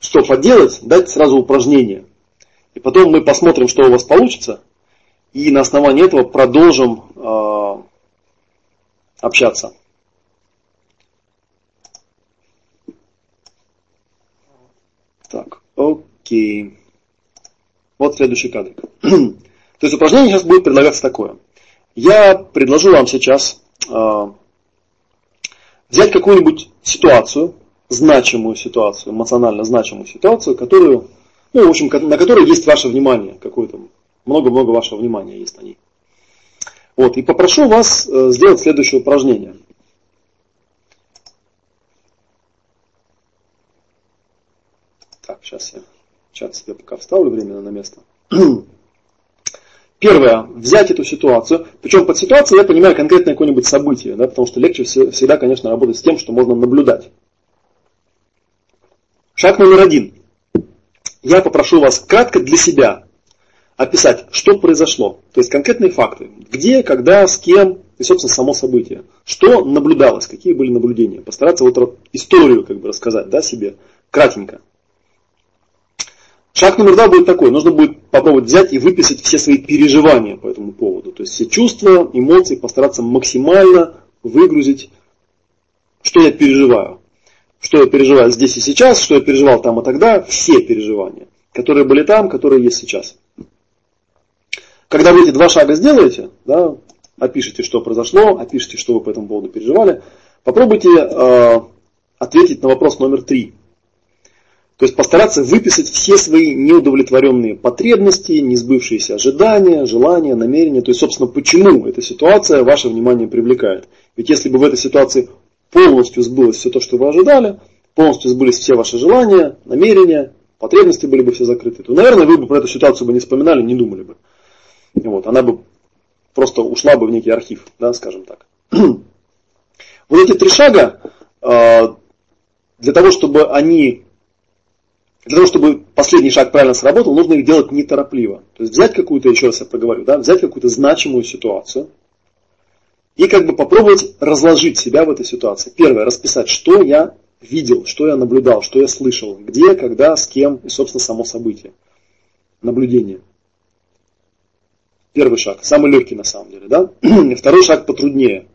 что поделать, дать сразу упражнение. И потом мы посмотрим, что у вас получится, и на основании этого продолжим э, общаться. Так, окей. Вот следующий кадр. То есть упражнение сейчас будет предлагаться такое. Я предложу вам сейчас э, взять какую-нибудь ситуацию, значимую ситуацию, эмоционально значимую ситуацию, которую, ну, в общем, на которой есть ваше внимание, какое-то, много-много вашего внимания есть на ней. Вот, и попрошу вас э, сделать следующее упражнение. Так, сейчас я чат себе пока вставлю временно на место. Первое, взять эту ситуацию, причем под ситуацией я понимаю конкретное какое-нибудь событие, да, потому что легче всегда, конечно, работать с тем, что можно наблюдать. Шаг номер один. Я попрошу вас кратко для себя описать, что произошло. То есть конкретные факты. Где, когда, с кем и, собственно, само событие. Что наблюдалось, какие были наблюдения. Постараться вот историю как бы рассказать да, себе кратенько. Шаг номер два будет такой. Нужно будет попробовать взять и выписать все свои переживания по этому поводу. То есть все чувства, эмоции постараться максимально выгрузить, что я переживаю. Что я переживаю здесь и сейчас, что я переживал там и тогда. Все переживания, которые были там, которые есть сейчас. Когда вы эти два шага сделаете, да, опишите, что произошло, опишите, что вы по этому поводу переживали, попробуйте э, ответить на вопрос номер три. То есть постараться выписать все свои неудовлетворенные потребности, несбывшиеся ожидания, желания, намерения. То есть, собственно, почему эта ситуация ваше внимание привлекает. Ведь если бы в этой ситуации полностью сбылось все то, что вы ожидали, полностью сбылись все ваши желания, намерения, потребности были бы все закрыты, то, наверное, вы бы про эту ситуацию бы не вспоминали, не думали бы. Вот, она бы просто ушла бы в некий архив, да, скажем так. Вот эти три шага, а, для того, чтобы они для того, чтобы последний шаг правильно сработал, нужно их делать неторопливо. То есть взять какую-то, еще раз я проговорю, да, взять какую-то значимую ситуацию и как бы попробовать разложить себя в этой ситуации. Первое, расписать, что я видел, что я наблюдал, что я слышал, где, когда, с кем и, собственно, само событие. Наблюдение. Первый шаг, самый легкий на самом деле. Да? Второй шаг потруднее.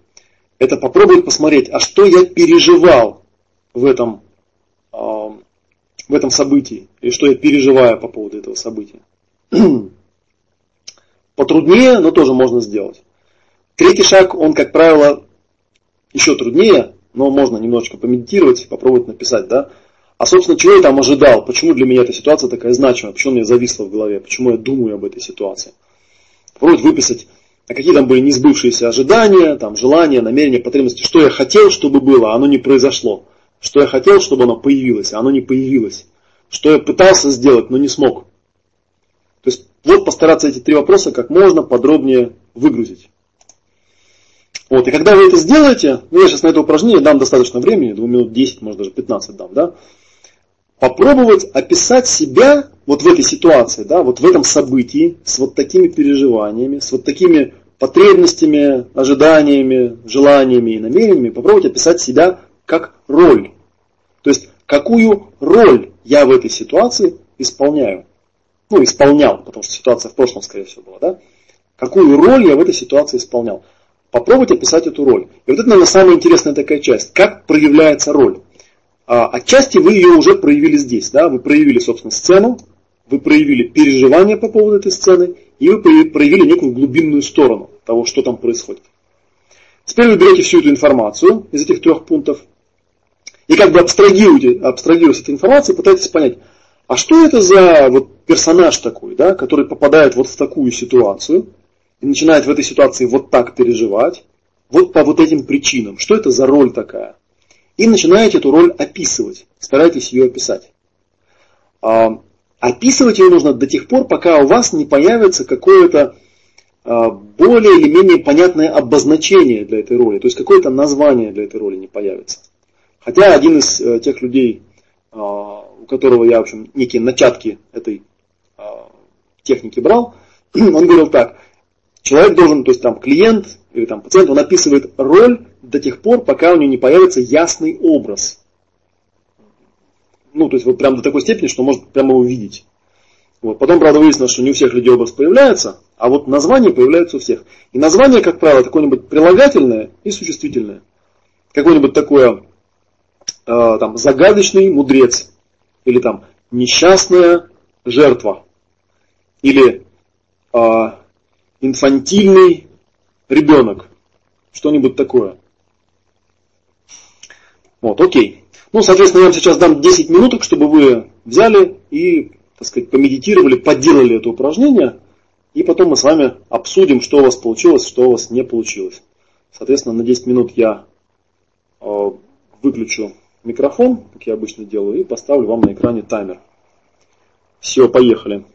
Это попробовать посмотреть, а что я переживал в этом в этом событии, и что я переживаю по поводу этого события. Потруднее, но тоже можно сделать. Третий шаг, он, как правило, еще труднее, но можно немножечко помедитировать, попробовать написать, да. А, собственно, чего я там ожидал? Почему для меня эта ситуация такая значимая? Почему мне зависла в голове? Почему я думаю об этой ситуации? Попробовать выписать, а какие там были несбывшиеся ожидания, там, желания, намерения, потребности, что я хотел, чтобы было, а оно не произошло. Что я хотел, чтобы оно появилось, а оно не появилось. Что я пытался сделать, но не смог. То есть вот постараться эти три вопроса как можно подробнее выгрузить. Вот, и когда вы это сделаете, ну я сейчас на это упражнение дам достаточно времени, 2 минут 10, может даже 15 дам, да, попробовать описать себя вот в этой ситуации, да, вот в этом событии, с вот такими переживаниями, с вот такими потребностями, ожиданиями, желаниями и намерениями, попробовать описать себя как роль. То есть, какую роль я в этой ситуации исполняю. Ну, исполнял, потому что ситуация в прошлом, скорее всего, была, да? Какую роль я в этой ситуации исполнял. Попробуйте описать эту роль. И вот это, наверное, самая интересная такая часть. Как проявляется роль. А, отчасти вы ее уже проявили здесь. Да? Вы проявили, собственно, сцену, вы проявили переживания по поводу этой сцены, и вы проявили некую глубинную сторону того, что там происходит. Теперь вы берете всю эту информацию из этих трех пунктов, и как бы абстрагируете эту информацию, пытаетесь понять, а что это за вот персонаж такой, да, который попадает вот в такую ситуацию и начинает в этой ситуации вот так переживать, вот по вот этим причинам. Что это за роль такая? И начинаете эту роль описывать, старайтесь ее описать. А, описывать ее нужно до тех пор, пока у вас не появится какое-то а, более или менее понятное обозначение для этой роли, то есть какое-то название для этой роли не появится. Хотя один из э, тех людей, э, у которого я, в общем, некие начатки этой э, техники брал, он говорил так, человек должен, то есть там клиент или там пациент, он описывает роль до тех пор, пока у него не появится ясный образ. Ну, то есть вот прям до такой степени, что может прямо увидеть. Вот. Потом, правда, выяснилось, что не у всех людей образ появляется, а вот название появляется у всех. И название, как правило, какое-нибудь прилагательное и существительное. Какое-нибудь такое э, там, загадочный мудрец, или там несчастная жертва, или э, инфантильный ребенок, что-нибудь такое. Вот, окей. Ну, соответственно, я вам сейчас дам 10 минуток, чтобы вы взяли и, так сказать, помедитировали, поделали это упражнение, и потом мы с вами обсудим, что у вас получилось, что у вас не получилось. Соответственно, на 10 минут я э, выключу микрофон, как я обычно делаю, и поставлю вам на экране таймер. Все, поехали.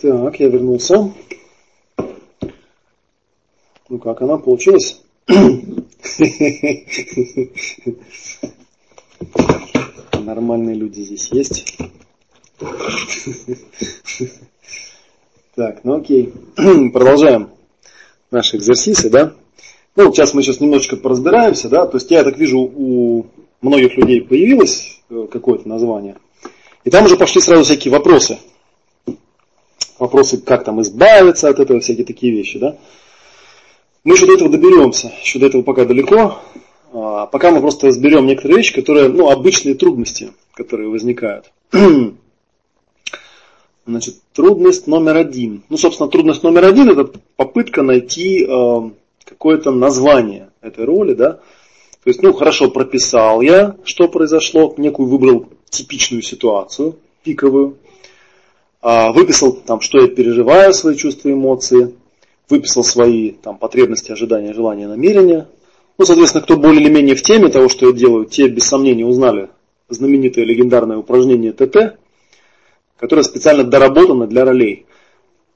Так, я вернулся. Ну как она получилась? Нормальные люди здесь есть. Так, ну окей. Продолжаем наши экзерсисы, да? Ну, сейчас мы сейчас немножечко поразбираемся, да? То есть я так вижу, у многих людей появилось э, какое-то название. И там уже пошли сразу всякие вопросы. Вопросы, как там избавиться от этого, всякие такие вещи, да? Мы еще до этого доберемся, еще до этого пока далеко. А, пока мы просто разберем некоторые вещи, которые, ну, обычные трудности, которые возникают. Значит, трудность номер один. Ну, собственно, трудность номер один – это попытка найти э, какое-то название этой роли, да. То есть, ну, хорошо, прописал я, что произошло, некую выбрал типичную ситуацию, пиковую, выписал там, что я переживаю, свои чувства, эмоции, выписал свои там, потребности, ожидания, желания, намерения. Ну, соответственно, кто более или менее в теме того, что я делаю, те без сомнения узнали знаменитое легендарное упражнение ТТ – которая специально доработана для ролей.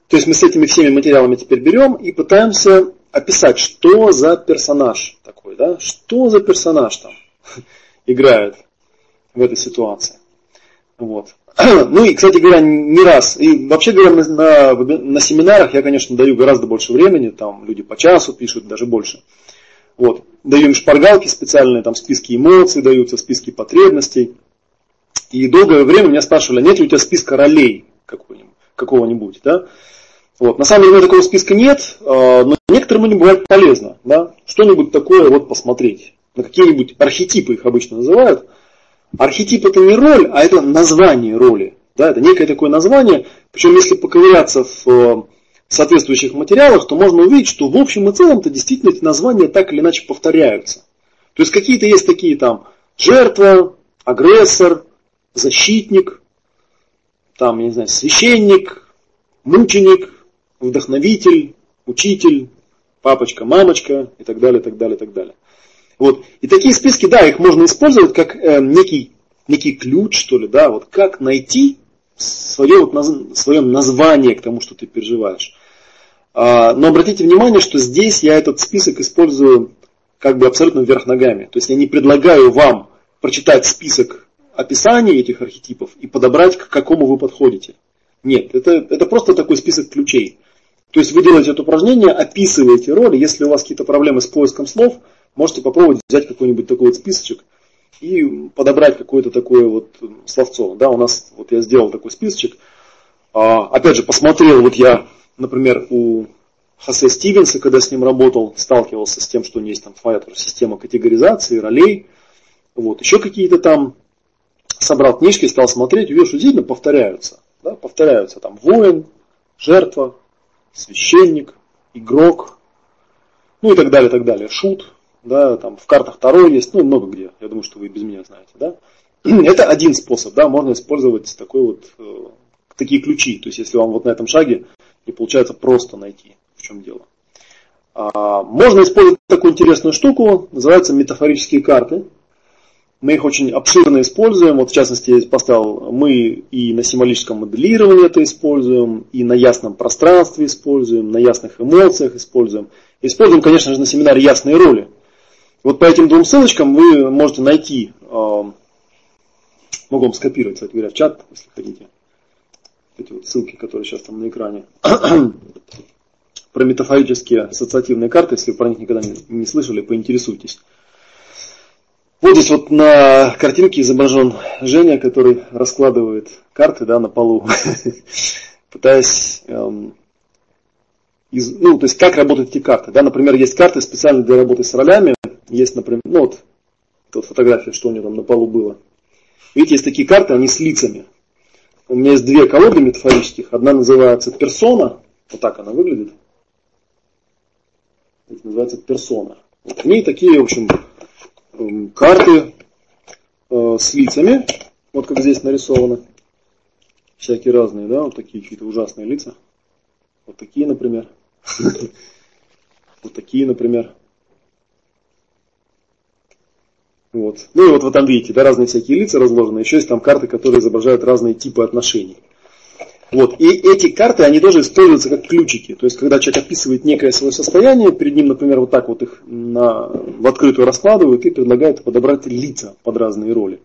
То есть мы с этими всеми материалами теперь берем и пытаемся описать, что за персонаж такой, да, что за персонаж там играет в этой ситуации. Вот. Ну и, кстати говоря, не раз, и вообще говоря, на, на, на семинарах я, конечно, даю гораздо больше времени, там люди по часу пишут, даже больше. Вот. Даю им шпаргалки специальные, там списки эмоций даются, списки потребностей. И долгое время меня спрашивали, нет ли у тебя списка ролей какого-нибудь, да? Вот. На самом деле у меня такого списка нет, а, но некоторым они бывает полезно, да? Что-нибудь такое вот посмотреть. На какие-нибудь архетипы их обычно называют. Архетип это не роль, а это название роли. Да, это некое такое название. Причем если поковыряться в э, соответствующих материалах, то можно увидеть, что в общем и целом-то действительно эти названия так или иначе повторяются. То есть какие-то есть такие там жертва, агрессор, защитник, там, я не знаю, священник, мученик, вдохновитель, учитель, папочка, мамочка и так далее, так далее, так далее. Вот. И такие списки, да, их можно использовать как э, некий, некий ключ, что ли, да, вот как найти свое, вот, наз, свое название к тому, что ты переживаешь. А, но обратите внимание, что здесь я этот список использую как бы абсолютно вверх ногами. То есть я не предлагаю вам прочитать список описание этих архетипов и подобрать, к какому вы подходите. Нет, это, это просто такой список ключей. То есть вы делаете это упражнение, описываете роли. Если у вас какие-то проблемы с поиском слов, можете попробовать взять какой-нибудь такой вот списочек и подобрать какое-то такое вот словцо. Да, у нас, вот я сделал такой списочек. А, опять же, посмотрел, вот я, например, у Хосе Стивенса, когда с ним работал, сталкивался с тем, что у него есть там своя система категоризации, ролей. Вот, еще какие-то там собрал книжки, стал смотреть, увидел, что действительно повторяются. Да, повторяются там воин, жертва, священник, игрок, ну и так далее, так далее. Шут, да, там в картах Таро есть, ну много где, я думаю, что вы без меня знаете, да. Это один способ, да, можно использовать такой вот, э, такие ключи, то есть если вам вот на этом шаге не получается просто найти, в чем дело. А, можно использовать такую интересную штуку, называется метафорические карты. Мы их очень обширно используем. Вот в частности, я поставил, мы и на символическом моделировании это используем, и на ясном пространстве используем, на ясных эмоциях используем. Используем, конечно же, на семинаре ясные роли. Вот по этим двум ссылочкам вы можете найти, э, могу вам скопировать, кстати говоря, в чат, если хотите, эти вот ссылки, которые сейчас там на экране, про метафорические ассоциативные карты, если вы про них никогда не, слышали, поинтересуйтесь. Вот здесь вот на картинке изображен Женя, который раскладывает карты да, на полу, пытаясь, эм, ну, то есть как работают эти карты. Да? Например, есть карты специально для работы с ролями, есть, например, ну вот, вот фотография, что у него там на полу было. Видите, есть такие карты, они с лицами. У меня есть две колоды метафорических. Одна называется персона, вот так она выглядит. Это называется персона. Вот в ней такие, в общем, Эм, карты э, с лицами, вот как здесь нарисовано, всякие разные, да, вот такие какие-то ужасные лица. Вот такие, например. Вот такие, например. Вот. Ну и вот вы там видите, да, разные всякие лица разложены. Еще есть там карты, которые изображают разные типы отношений. Вот. И эти карты, они тоже используются как ключики. То есть, когда человек описывает некое свое состояние, перед ним, например, вот так вот их на, в открытую раскладывают и предлагают подобрать лица под разные роли.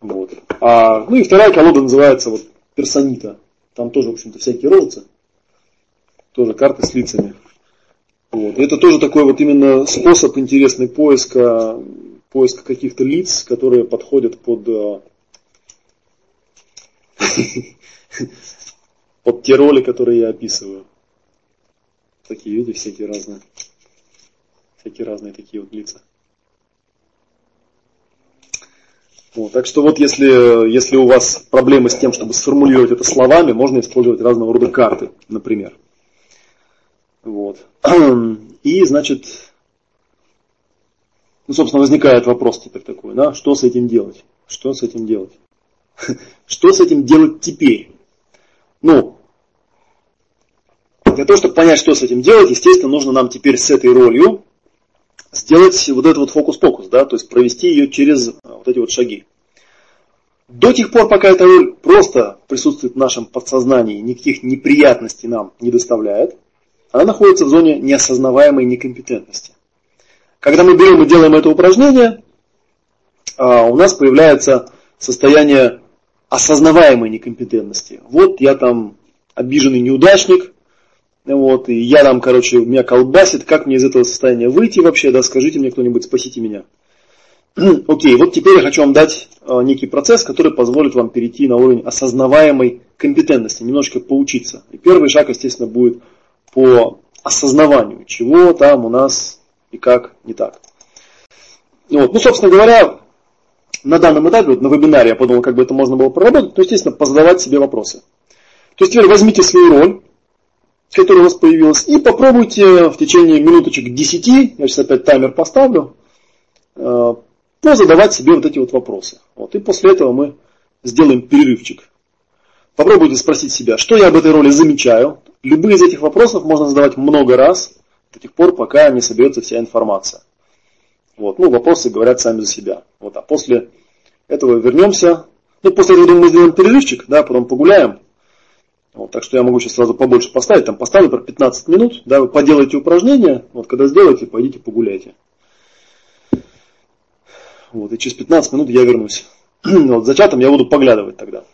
Вот. А, ну и вторая колода называется вот персонита. Там тоже, в общем-то, всякие розы. Тоже карты с лицами. Вот. Это тоже такой вот именно способ интересный поиска, поиска каких-то лиц, которые подходят под э, под те роли, которые я описываю. Такие, видите, всякие разные. Всякие разные такие вот лица. Вот, так что вот если, если у вас проблемы с тем, чтобы сформулировать это словами, можно использовать разного рода карты, например. Вот. И, значит, ну, собственно, возникает вопрос теперь такой, да, что с этим делать? Что с этим делать? Что с этим делать теперь? Ну, для того, чтобы понять, что с этим делать, естественно, нужно нам теперь с этой ролью сделать вот этот вот фокус-покус, да, то есть провести ее через а, вот эти вот шаги. До тех пор, пока эта роль просто присутствует в нашем подсознании, никаких неприятностей нам не доставляет, она находится в зоне неосознаваемой некомпетентности. Когда мы берем и делаем это упражнение, а, у нас появляется состояние осознаваемой некомпетентности. Вот я там обиженный неудачник, вот, и я там, короче, меня колбасит, как мне из этого состояния выйти вообще, да, скажите мне кто-нибудь, спасите меня. Окей, вот теперь я хочу вам дать э, некий процесс, который позволит вам перейти на уровень осознаваемой компетентности, немножко поучиться. И первый шаг, естественно, будет по осознаванию, чего там у нас и как не так. Вот. Ну, собственно говоря, на данном этапе, вот на вебинаре я подумал, как бы это можно было проработать, то, естественно, позадавать себе вопросы. То есть теперь возьмите свою роль, которая у вас появилась, и попробуйте в течение минуточек 10, я сейчас опять таймер поставлю, э, задавать себе вот эти вот вопросы. Вот, и после этого мы сделаем перерывчик. Попробуйте спросить себя, что я об этой роли замечаю. Любые из этих вопросов можно задавать много раз, до тех пор, пока не соберется вся информация. Вот, ну, вопросы говорят сами за себя. Вот, а после этого вернемся. Ну, после этого, мы сделаем перерывчик, да, потом погуляем. Вот, так что я могу сейчас сразу побольше поставить. Там поставлю про 15 минут, да, вы поделайте упражнения. Вот, когда сделаете, пойдите погуляйте. Вот, и через 15 минут я вернусь. вот, за чатом я буду поглядывать тогда.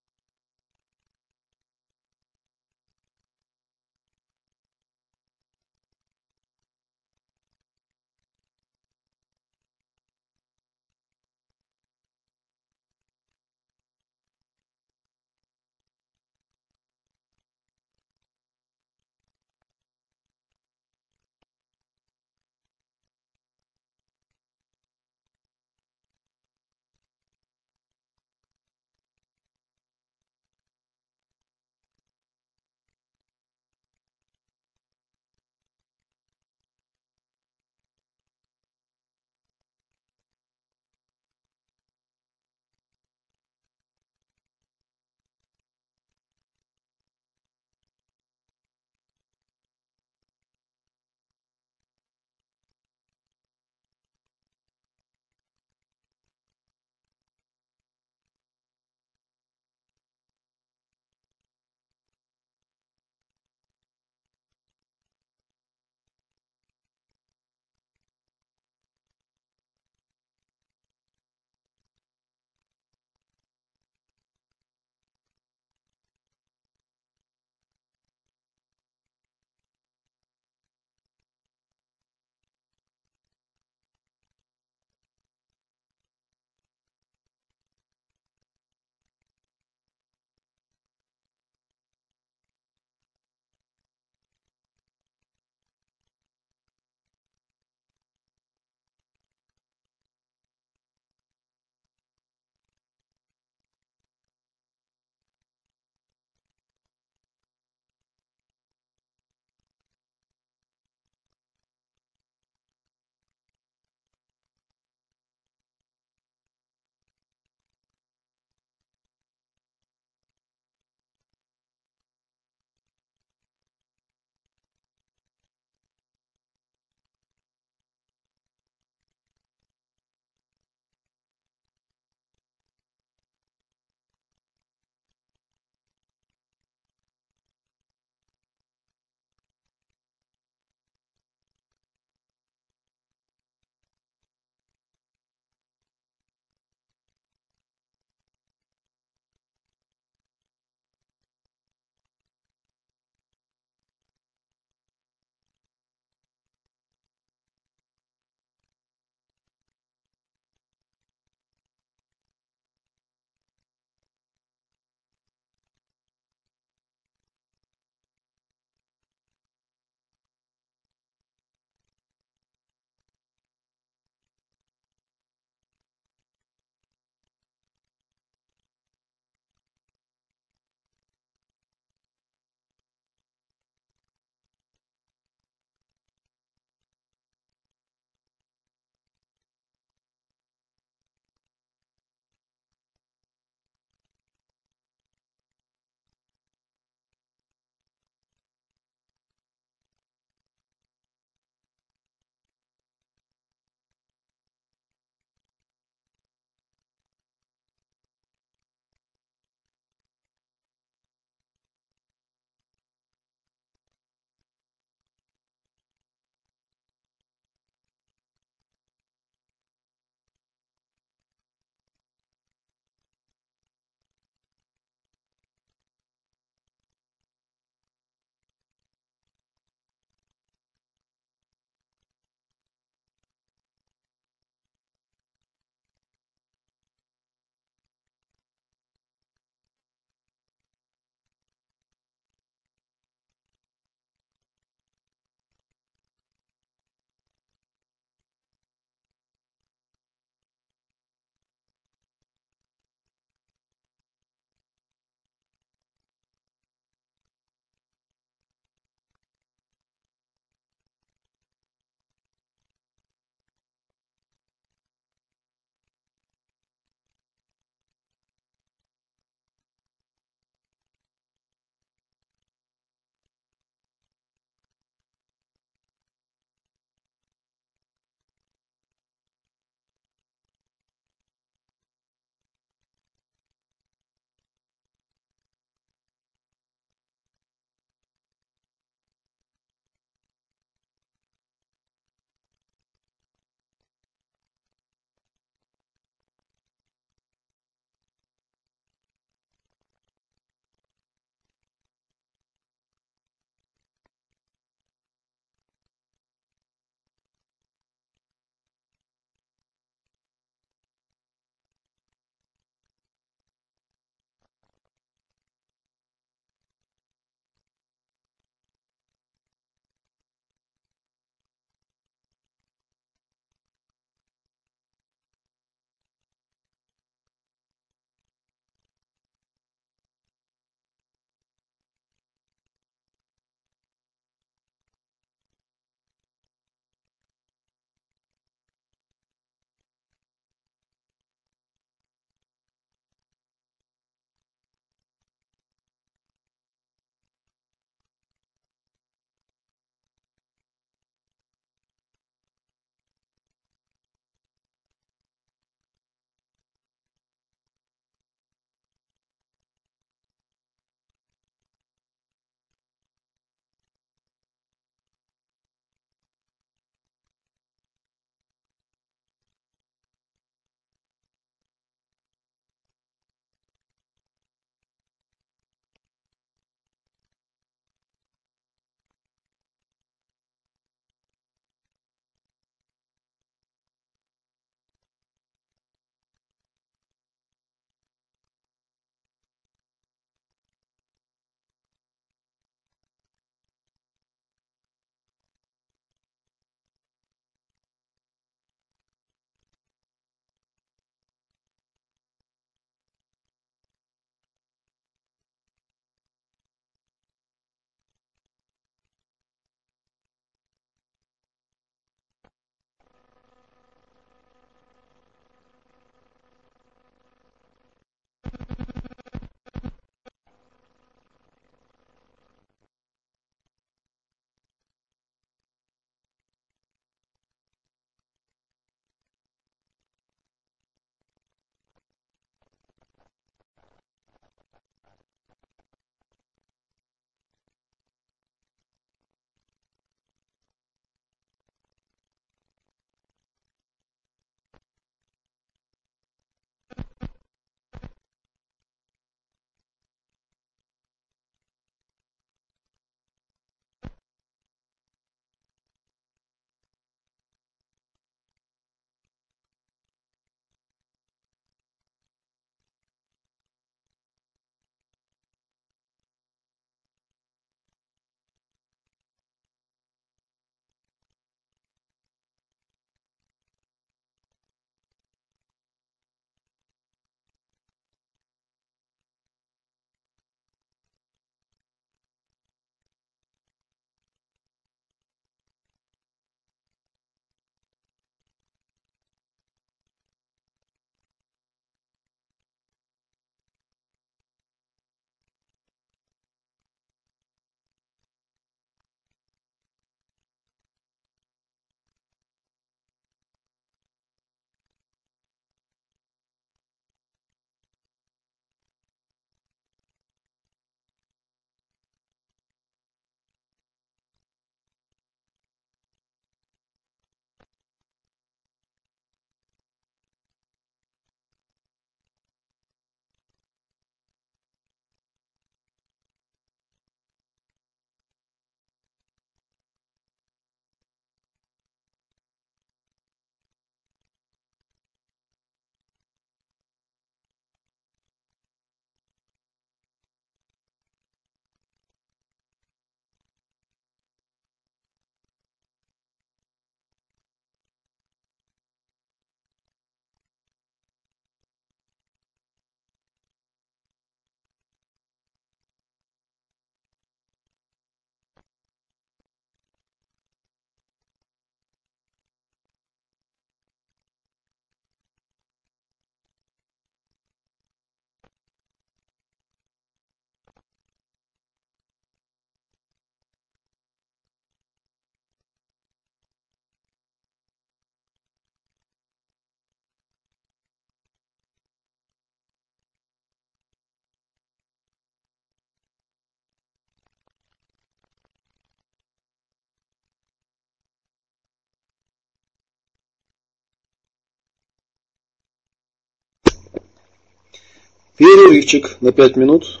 Перерывчик на 5 минут.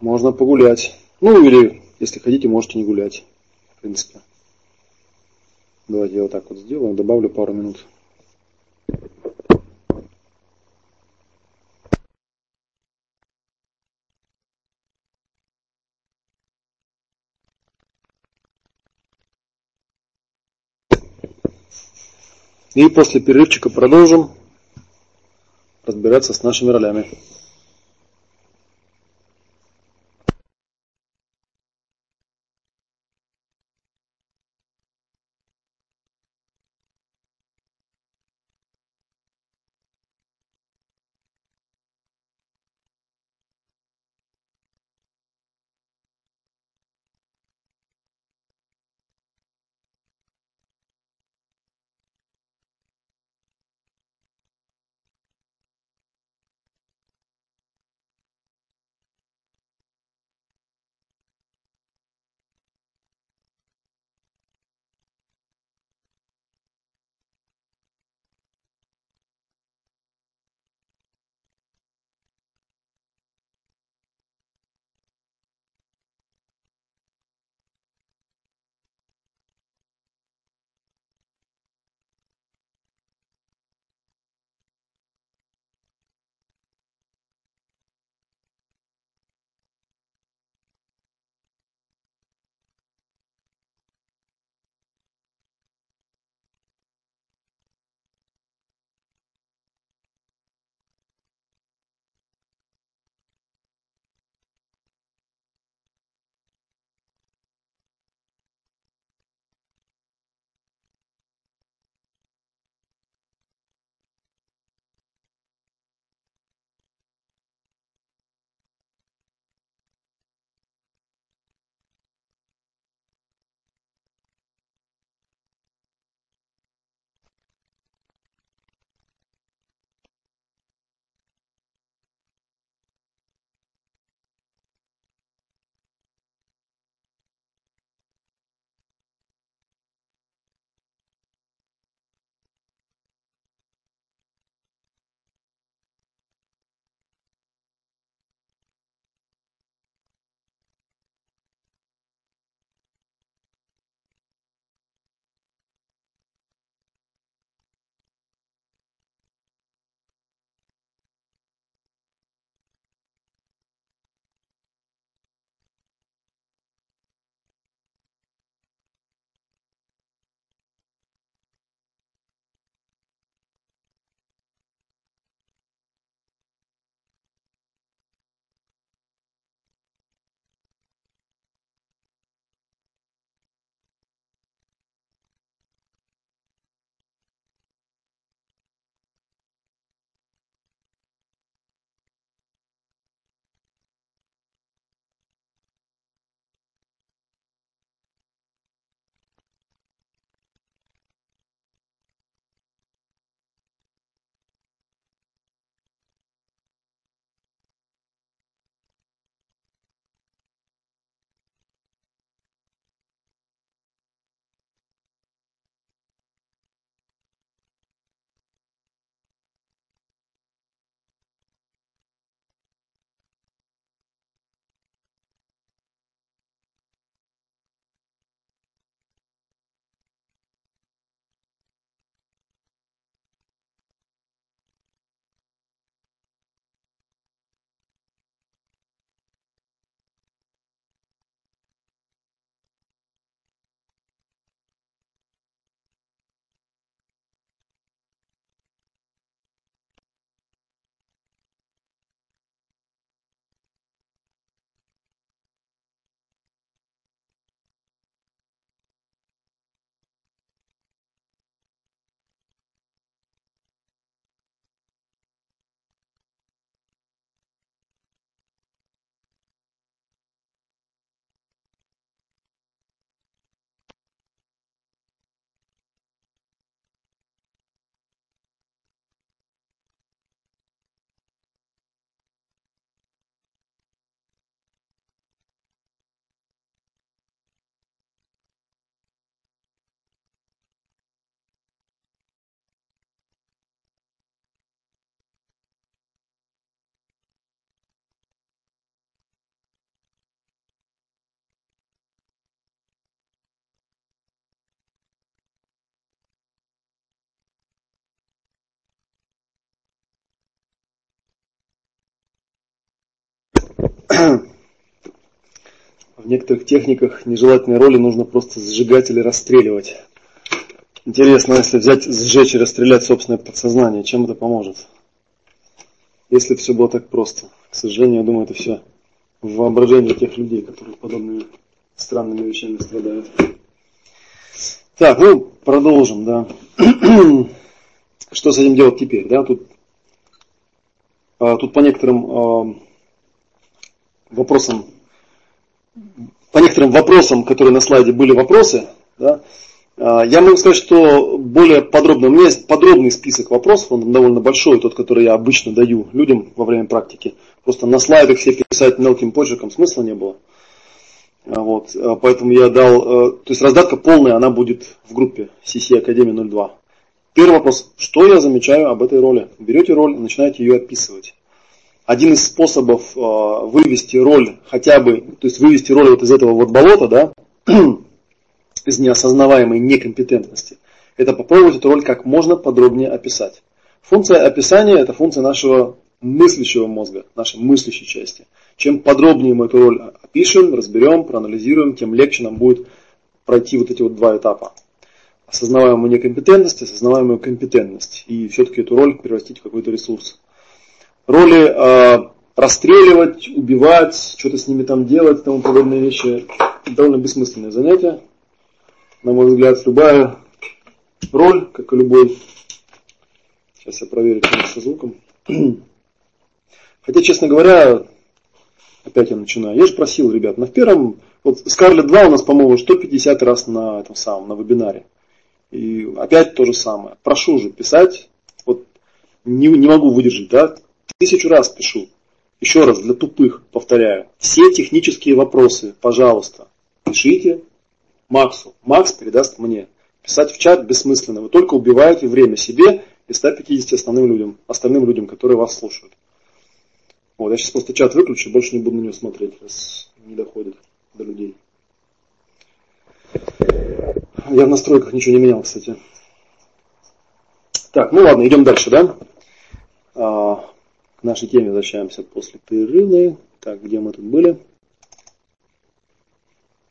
Можно погулять. Ну или, если хотите, можете не гулять. В принципе. Давайте я вот так вот сделаю, добавлю пару минут. И после перерывчика продолжим разбираться с нашими ролями. В некоторых техниках нежелательные роли нужно просто сжигать или расстреливать. Интересно, если взять, сжечь и расстрелять собственное подсознание, чем это поможет? Если все было так просто. К сожалению, я думаю, это все в воображении тех людей, которые подобными странными вещами страдают. Так, ну, продолжим, да. Что с этим делать теперь, да? Тут, а, тут по некоторым а, вопросам, по некоторым вопросам, которые на слайде были вопросы, да, а, я могу сказать, что более подробно, у меня есть подробный список вопросов, он довольно большой, тот, который я обычно даю людям во время практики. Просто на слайдах все писать мелким почерком смысла не было. А, вот, а, поэтому я дал, то есть раздатка полная, она будет в группе CC Академия 02. Первый вопрос, что я замечаю об этой роли? Берете роль, начинаете ее описывать. Один из способов вывести роль хотя бы, то есть вывести роль вот из этого вот болота, да, из неосознаваемой некомпетентности, это попробовать эту роль как можно подробнее описать. Функция описания – это функция нашего мыслящего мозга, нашей мыслящей части. Чем подробнее мы эту роль опишем, разберем, проанализируем, тем легче нам будет пройти вот эти вот два этапа. Осознаваемую некомпетентность, осознаваемую компетентность. И все-таки эту роль превратить в какой-то ресурс. Роли э, расстреливать, убивать, что-то с ними там делать тому подобные вещи довольно бессмысленное занятие на мой взгляд, любая роль, как и любой. Сейчас я проверю, со звуком. Хотя, честно говоря, опять я начинаю. Я же просил, ребят, на первом, вот Scarlet 2 у нас, по-моему, 150 раз на этом самом, на вебинаре. И опять то же самое. Прошу же писать, вот не, не могу выдержать, да, тысячу раз пишу. Еще раз, для тупых, повторяю. Все технические вопросы, пожалуйста, пишите Максу. Макс передаст мне. Писать в чат бессмысленно. Вы только убиваете время себе и 150 остальным людям, остальным людям, которые вас слушают. Вот, я сейчас просто чат выключу, больше не буду на него смотреть, раз не доходит до людей. Я в настройках ничего не менял, кстати. Так, ну ладно, идем дальше, да? Нашей теме возвращаемся после перерыва. Так, где мы тут были?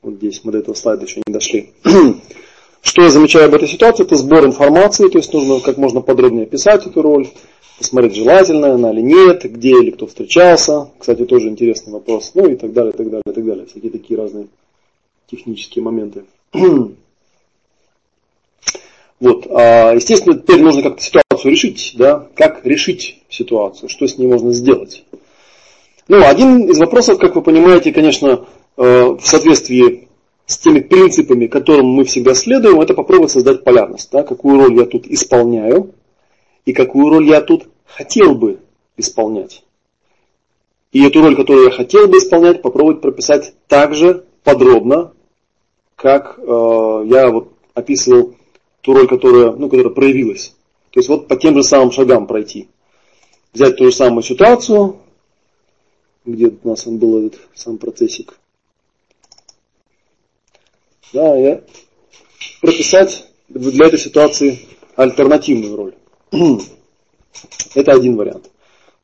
Вот здесь мы до этого слайда еще не дошли. Что я замечаю об этой ситуации? Это сбор информации, то есть нужно как можно подробнее описать эту роль, посмотреть, желательно она или нет, где или кто встречался. Кстати, тоже интересный вопрос. Ну и так далее, и так далее, и так далее. Всякие такие разные технические моменты. Вот, а, естественно, теперь нужно как-то ситуацию решить, да, как решить ситуацию, что с ней можно сделать. Ну, один из вопросов, как вы понимаете, конечно, Э, в соответствии с теми принципами, которым мы всегда следуем, это попробовать создать полярность. Да, какую роль я тут исполняю и какую роль я тут хотел бы исполнять. И эту роль, которую я хотел бы исполнять, попробовать прописать так же подробно, как э, я вот описывал ту роль, которая, ну, которая проявилась. То есть вот по тем же самым шагам пройти. Взять ту же самую ситуацию, где у нас он был этот сам процессик, да, и прописать для этой ситуации альтернативную роль. Это один вариант.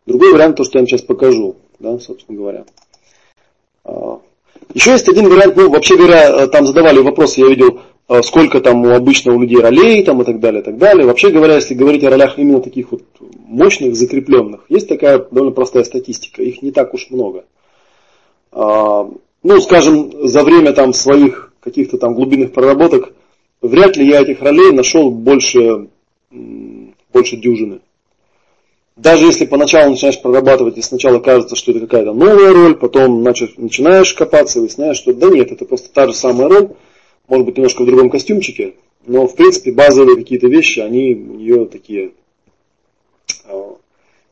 Другой вариант, то, что я вам сейчас покажу, да, собственно говоря. А, еще есть один вариант, ну, вообще говоря, там задавали вопрос, я видел, сколько там у обычно у людей ролей там, и так далее, и так далее. Вообще говоря, если говорить о ролях именно таких вот мощных, закрепленных, есть такая довольно простая статистика, их не так уж много. А, ну, скажем, за время там своих каких-то там глубинных проработок, вряд ли я этих ролей нашел больше, больше дюжины. Даже если поначалу начинаешь прорабатывать, и сначала кажется, что это какая-то новая роль, потом начинаешь копаться, выясняешь, что да нет, это просто та же самая роль, может быть немножко в другом костюмчике, но в принципе базовые какие-то вещи, они у нее такие, э,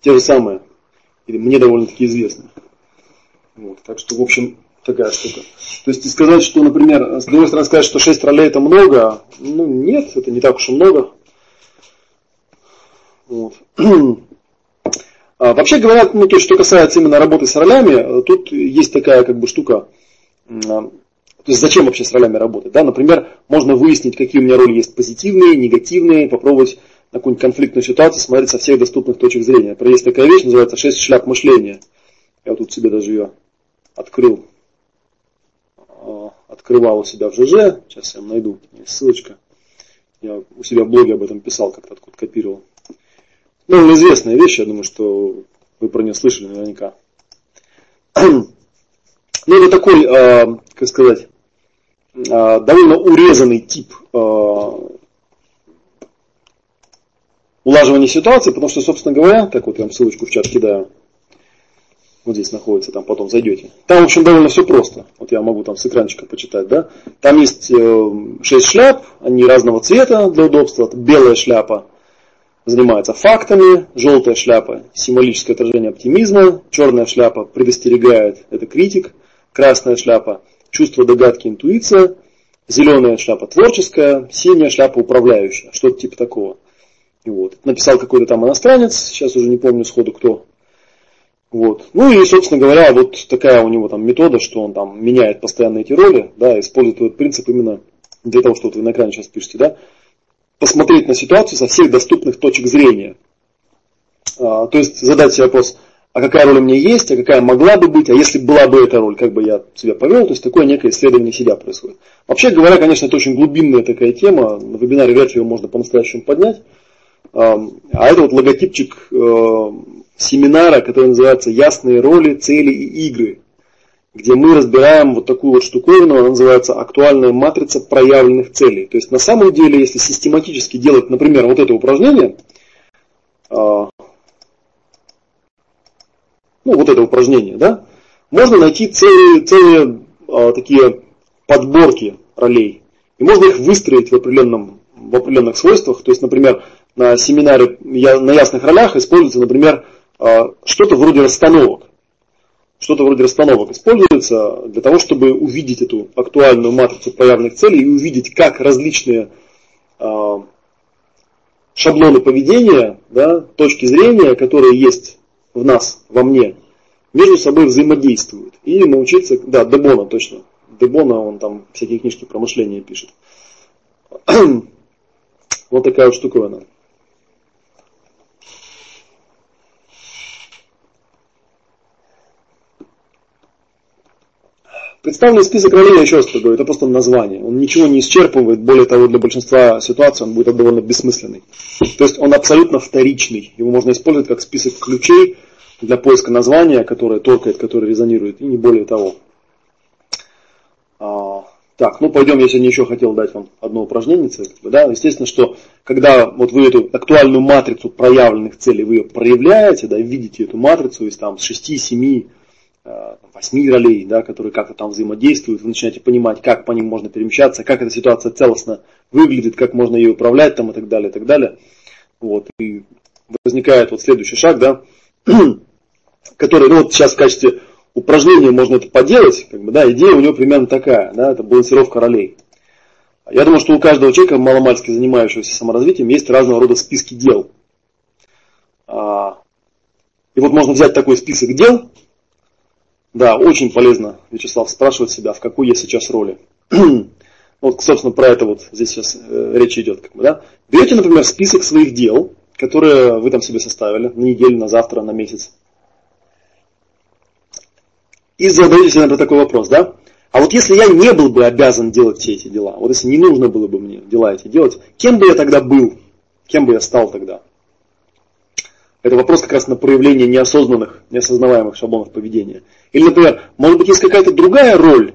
те же самые, или мне довольно-таки известны. Вот, так что, в общем, такая штука. То есть сказать, что, например, с другой стороны сказать, что 6 ролей это много, ну нет, это не так уж и много. Вот. А, вообще говоря, ну, то, что касается именно работы с ролями, тут есть такая как бы штука. А, то есть зачем вообще с ролями работать? Да? Например, можно выяснить, какие у меня роли есть позитивные, негативные, попробовать на какую-нибудь конфликтную ситуацию смотреть со всех доступных точек зрения. Например, есть такая вещь, называется «шесть шляп мышления». Я вот тут себе даже ее открыл, э, открывал у себя в ЖЖ, сейчас я найду, ссылочка, я у себя в блоге об этом писал, как-то откуда копировал. Ну, известная вещь, я думаю, что вы про нее слышали наверняка. Ну, это такой, э, как сказать, довольно урезанный тип э, улаживания ситуации, потому что, собственно говоря, так вот я вам ссылочку в чат кидаю, вот здесь находится, там потом зайдете. Там, в общем, довольно все просто. Вот я могу там с экранчика почитать, да. Там есть э, 6 шляп, они разного цвета для удобства. Белая шляпа занимается фактами, желтая шляпа – символическое отражение оптимизма, черная шляпа предостерегает, это критик, красная шляпа – чувство догадки, интуиция, зеленая шляпа – творческая, синяя шляпа – управляющая, что-то типа такого. Вот. Написал какой-то там иностранец, сейчас уже не помню сходу кто. Вот. Ну и, собственно говоря, вот такая у него там метода, что он там меняет постоянно эти роли, да, использует этот принцип именно для того, что вот вы на экране сейчас пишете, да, посмотреть на ситуацию со всех доступных точек зрения. А, то есть задать себе вопрос, а какая роль у меня есть, а какая могла бы быть, а если была бы эта роль, как бы я себя повел, то есть такое некое исследование себя происходит. Вообще говоря, конечно, это очень глубинная такая тема, на вебинаре вряд ли ее можно по-настоящему поднять. А, это вот логотипчик э, семинара, который называется «Ясные роли, цели и игры», где мы разбираем вот такую вот штуковину, она называется «Актуальная матрица проявленных целей». То есть на самом деле, если систематически делать, например, вот это упражнение, а, ну вот это упражнение, да, можно найти целые, целые а, такие подборки ролей. И можно их выстроить в, определенном, в определенных свойствах. То есть, например, на семинаре на ясных ролях используется, например, а, что-то вроде расстановок. Что-то вроде расстановок используется для того, чтобы увидеть эту актуальную матрицу проявленных целей и увидеть, как различные а, шаблоны поведения, да, точки зрения, которые есть в нас, во мне, между собой взаимодействуют. И научиться, да, Дебона точно. Дебона, он там всякие книжки про мышление пишет. вот такая вот штуковина. Представленный список ролей, еще раз говорю, это просто название. Он ничего не исчерпывает, более того, для большинства ситуаций он будет довольно бессмысленный. То есть он абсолютно вторичный. Его можно использовать как список ключей для поиска названия, которое торкает, которое резонирует, и не более того. А, так, ну пойдем, я сегодня еще хотел дать вам одно упражнение. Да? Естественно, что когда вот вы эту актуальную матрицу проявленных целей, вы ее проявляете, да, видите эту матрицу из там, 6-7 Э, восьми ролей, да, которые как-то там взаимодействуют, вы начинаете понимать, как по ним можно перемещаться, как эта ситуация целостно выглядит, как можно ее управлять там и так далее, и так далее. Вот, и возникает вот следующий шаг, да, который, ну вот сейчас в качестве упражнения можно это поделать, как бы, да, идея у него примерно такая, да, это балансировка ролей. Я думаю, что у каждого человека, маломальски занимающегося саморазвитием, есть разного рода списки дел. А, и вот можно взять такой список дел, да, очень полезно, Вячеслав, спрашивать себя, в какой я сейчас роли. вот, собственно, про это вот здесь сейчас э, речь идет. Как бы, да? Берете, например, список своих дел, которые вы там себе составили на неделю, на завтра, на месяц. И задаете себе, например, такой вопрос, да? А вот если я не был бы обязан делать все эти дела, вот если не нужно было бы мне дела эти делать, кем бы я тогда был? Кем бы я стал тогда? Это вопрос как раз на проявление неосознанных, неосознаваемых шаблонов поведения. Или, например, может быть, есть какая-то другая роль,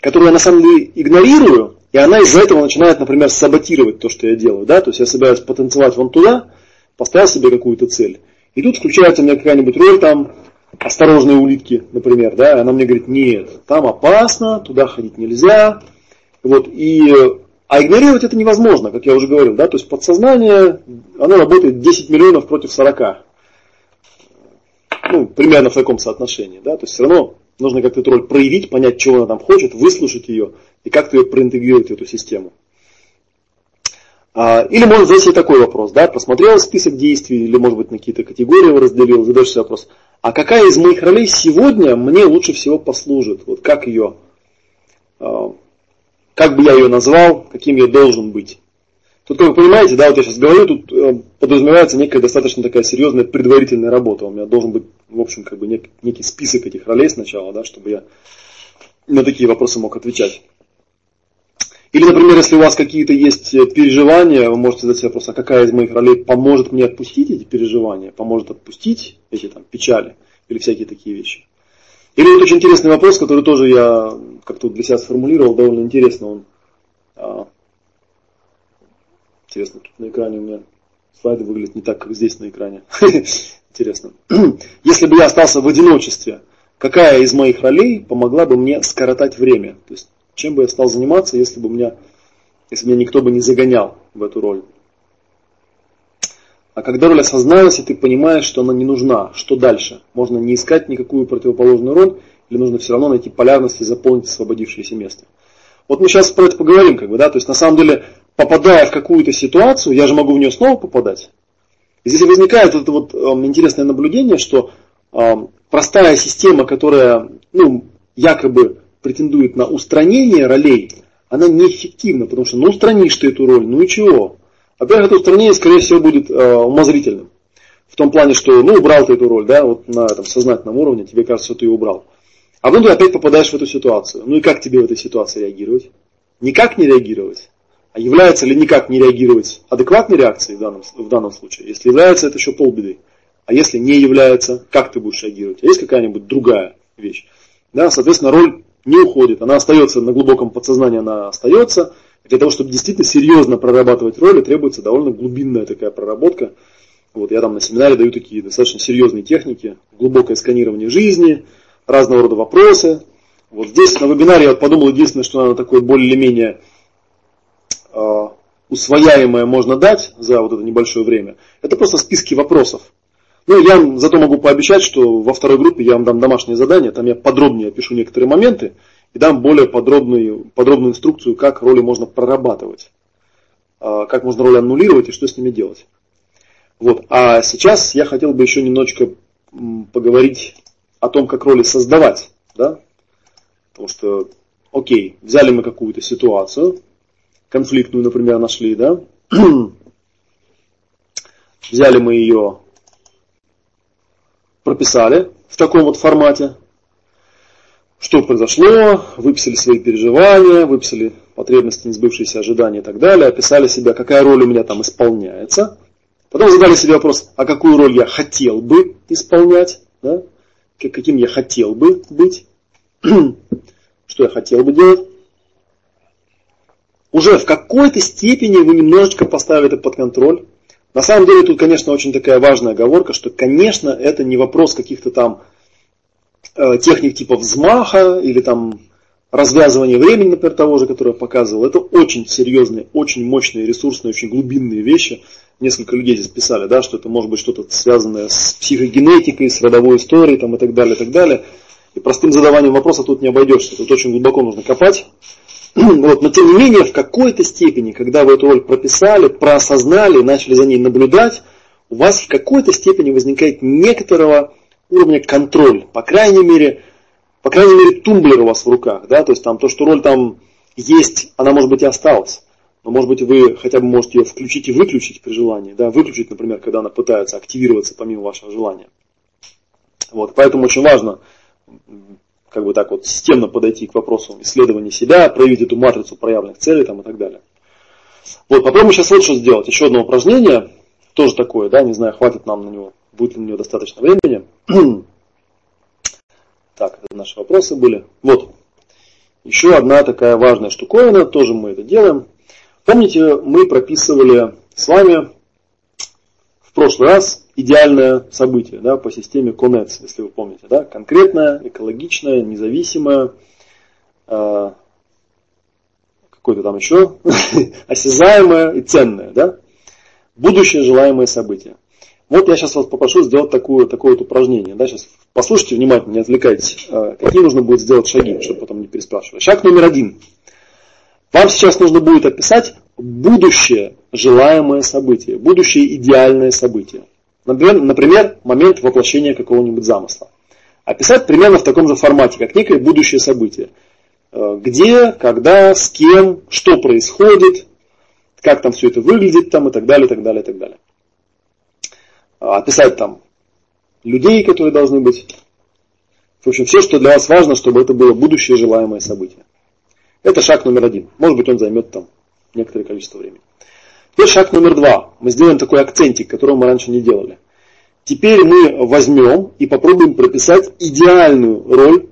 которую я на самом деле игнорирую, и она из-за этого начинает, например, саботировать то, что я делаю. Да? То есть я собираюсь потанцевать вон туда, поставил себе какую-то цель. И тут включается у меня какая-нибудь роль там, осторожные улитки, например, да, она мне говорит, нет, там опасно, туда ходить нельзя. Вот, и, а игнорировать это невозможно, как я уже говорил, да, то есть подсознание, оно работает 10 миллионов против 40 ну, примерно в таком соотношении. Да? То есть все равно нужно как-то эту роль проявить, понять, чего она там хочет, выслушать ее и как-то ее проинтегрировать в эту систему. А, или можно задать себе такой вопрос, да, посмотрел список действий, или может быть на какие-то категории его разделил, задаешь себе вопрос, а какая из моих ролей сегодня мне лучше всего послужит? Вот как ее, а, как бы я ее назвал, каким я должен быть? Тут, как вы понимаете, да, вот я сейчас говорю, тут э, подразумевается некая достаточно такая серьезная предварительная работа. У меня должен быть, в общем, как бы нек, некий список этих ролей сначала, да, чтобы я на такие вопросы мог отвечать. Или, например, если у вас какие-то есть э, переживания, вы можете задать себе вопрос, а какая из моих ролей поможет мне отпустить эти переживания, поможет отпустить эти там печали или всякие такие вещи. Или вот очень интересный вопрос, который тоже я как-то для себя сформулировал, довольно интересно он. А, интересно, тут на экране у меня слайды выглядят не так, как здесь на экране. Интересно. Если бы я остался в одиночестве, какая из моих ролей помогла бы мне скоротать время? То есть чем бы я стал заниматься, если бы меня, если меня никто бы не загонял в эту роль? А когда роль осозналась, и ты понимаешь, что она не нужна, что дальше? Можно не искать никакую противоположную роль, или нужно все равно найти полярность и заполнить освободившееся место? Вот мы сейчас про это поговорим, как бы, да, то есть на самом деле, попадая в какую-то ситуацию, я же могу в нее снова попадать. И здесь возникает вот это вот э, интересное наблюдение, что э, простая система, которая, ну, якобы претендует на устранение ролей, она неэффективна, потому что ну устранишь ты эту роль, ну и чего? Во-первых, это устранение, скорее всего, будет э, умозрительным. В том плане, что ну убрал ты эту роль, да, вот на этом сознательном уровне тебе кажется, что ты ее убрал. А потом ты опять попадаешь в эту ситуацию. Ну и как тебе в этой ситуации реагировать? Никак не реагировать. А является ли никак не реагировать адекватной реакцией в данном, в данном случае? Если является, это еще полбеды. А если не является, как ты будешь реагировать? А есть какая-нибудь другая вещь? Да, соответственно, роль не уходит, она остается на глубоком подсознании, она остается. Для того, чтобы действительно серьезно прорабатывать роли, требуется довольно глубинная такая проработка. Вот я там на семинаре даю такие достаточно серьезные техники, глубокое сканирование жизни, разного рода вопросы. Вот здесь на вебинаре я подумал, единственное, что надо такое более-менее э, усвояемое можно дать за вот это небольшое время, это просто списки вопросов. Ну, я зато могу пообещать, что во второй группе я вам дам домашнее задание, там я подробнее опишу некоторые моменты и дам более подробную, подробную инструкцию, как роли можно прорабатывать, а, как можно роли аннулировать и что с ними делать. Вот. А сейчас я хотел бы еще немножечко поговорить о том, как роли создавать. Да? Потому что, окей, взяли мы какую-то ситуацию, конфликтную, например, нашли, да? взяли мы ее прописали в таком вот формате, что произошло, выписали свои переживания, выписали потребности, несбывшиеся ожидания и так далее, описали себя, какая роль у меня там исполняется. Потом задали себе вопрос, а какую роль я хотел бы исполнять, да? каким я хотел бы быть, что я хотел бы делать. Уже в какой-то степени вы немножечко поставили это под контроль, на самом деле тут, конечно, очень такая важная оговорка, что, конечно, это не вопрос каких-то там э, техник типа взмаха или там развязывания времени, например, того же, которое я показывал. Это очень серьезные, очень мощные, ресурсные, очень глубинные вещи. Несколько людей здесь писали, да, что это может быть что-то связанное с психогенетикой, с родовой историей там, и так далее, и так далее. И простым задаванием вопроса тут не обойдешься. Тут очень глубоко нужно копать. Вот, но тем не менее, в какой-то степени, когда вы эту роль прописали, проосознали, начали за ней наблюдать, у вас в какой-то степени возникает некоторого уровня контроль. По крайней мере, по крайней мере, тумблер у вас в руках. Да? То есть там то, что роль там есть, она может быть и осталась. Но может быть вы хотя бы можете ее включить и выключить при желании. Да? Выключить, например, когда она пытается активироваться помимо вашего желания. Вот, поэтому очень важно как бы так вот системно подойти к вопросу исследования себя, проявить эту матрицу проявленных целей там, и так далее. Вот, попробуем сейчас что сделать. Еще одно упражнение, тоже такое, да, не знаю, хватит нам на него, будет ли на него достаточно времени. так, это наши вопросы были. Вот, еще одна такая важная штуковина, тоже мы это делаем. Помните, мы прописывали с вами в прошлый раз идеальное событие да, по системе Конец, если вы помните. Да? Конкретное, экологичное, независимое, э, какое-то там еще, осязаемое и ценное. Да? Будущее желаемое событие. Вот я сейчас вас попрошу сделать такое, такое вот упражнение. Да? Сейчас послушайте внимательно, не отвлекайтесь. Э, какие нужно будет сделать шаги, чтобы потом не переспрашивать. Шаг номер один. Вам сейчас нужно будет описать будущее желаемое событие, будущее идеальное событие. Например, например, момент воплощения какого-нибудь замысла. Описать примерно в таком же формате, как некое будущее событие. Э, где, когда, с кем, что происходит. как там все это выглядит там и так далее, и так далее, и так далее. А, описать там людей, которые должны быть. В общем, все, что для вас важно, чтобы это было будущее желаемое событие. Это шаг номер один. Может быть, он займет там некоторое количество времени. Теперь шаг номер два. Мы сделаем такой акцентик, которого мы раньше не делали. Теперь мы возьмем и попробуем прописать идеальную роль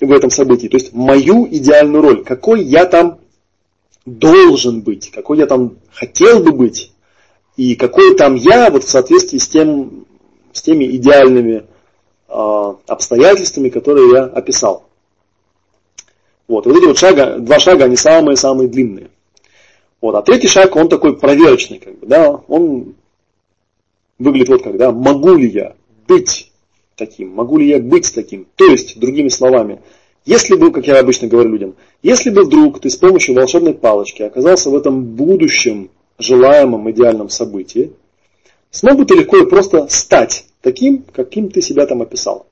в этом событии. То есть мою идеальную роль. Какой я там должен быть, какой я там хотел бы быть, и какой там я вот в соответствии с, тем, с теми идеальными э, обстоятельствами, которые я описал. Вот, вот эти вот шага, два шага, они самые-самые длинные. Вот, а третий шаг, он такой проверочный, как бы, да, он выглядит вот как, да, могу ли я быть таким, могу ли я быть таким. То есть, другими словами, если бы, как я обычно говорю людям, если бы вдруг ты с помощью волшебной палочки оказался в этом будущем желаемом идеальном событии, смог бы ты легко и просто стать таким, каким ты себя там описал.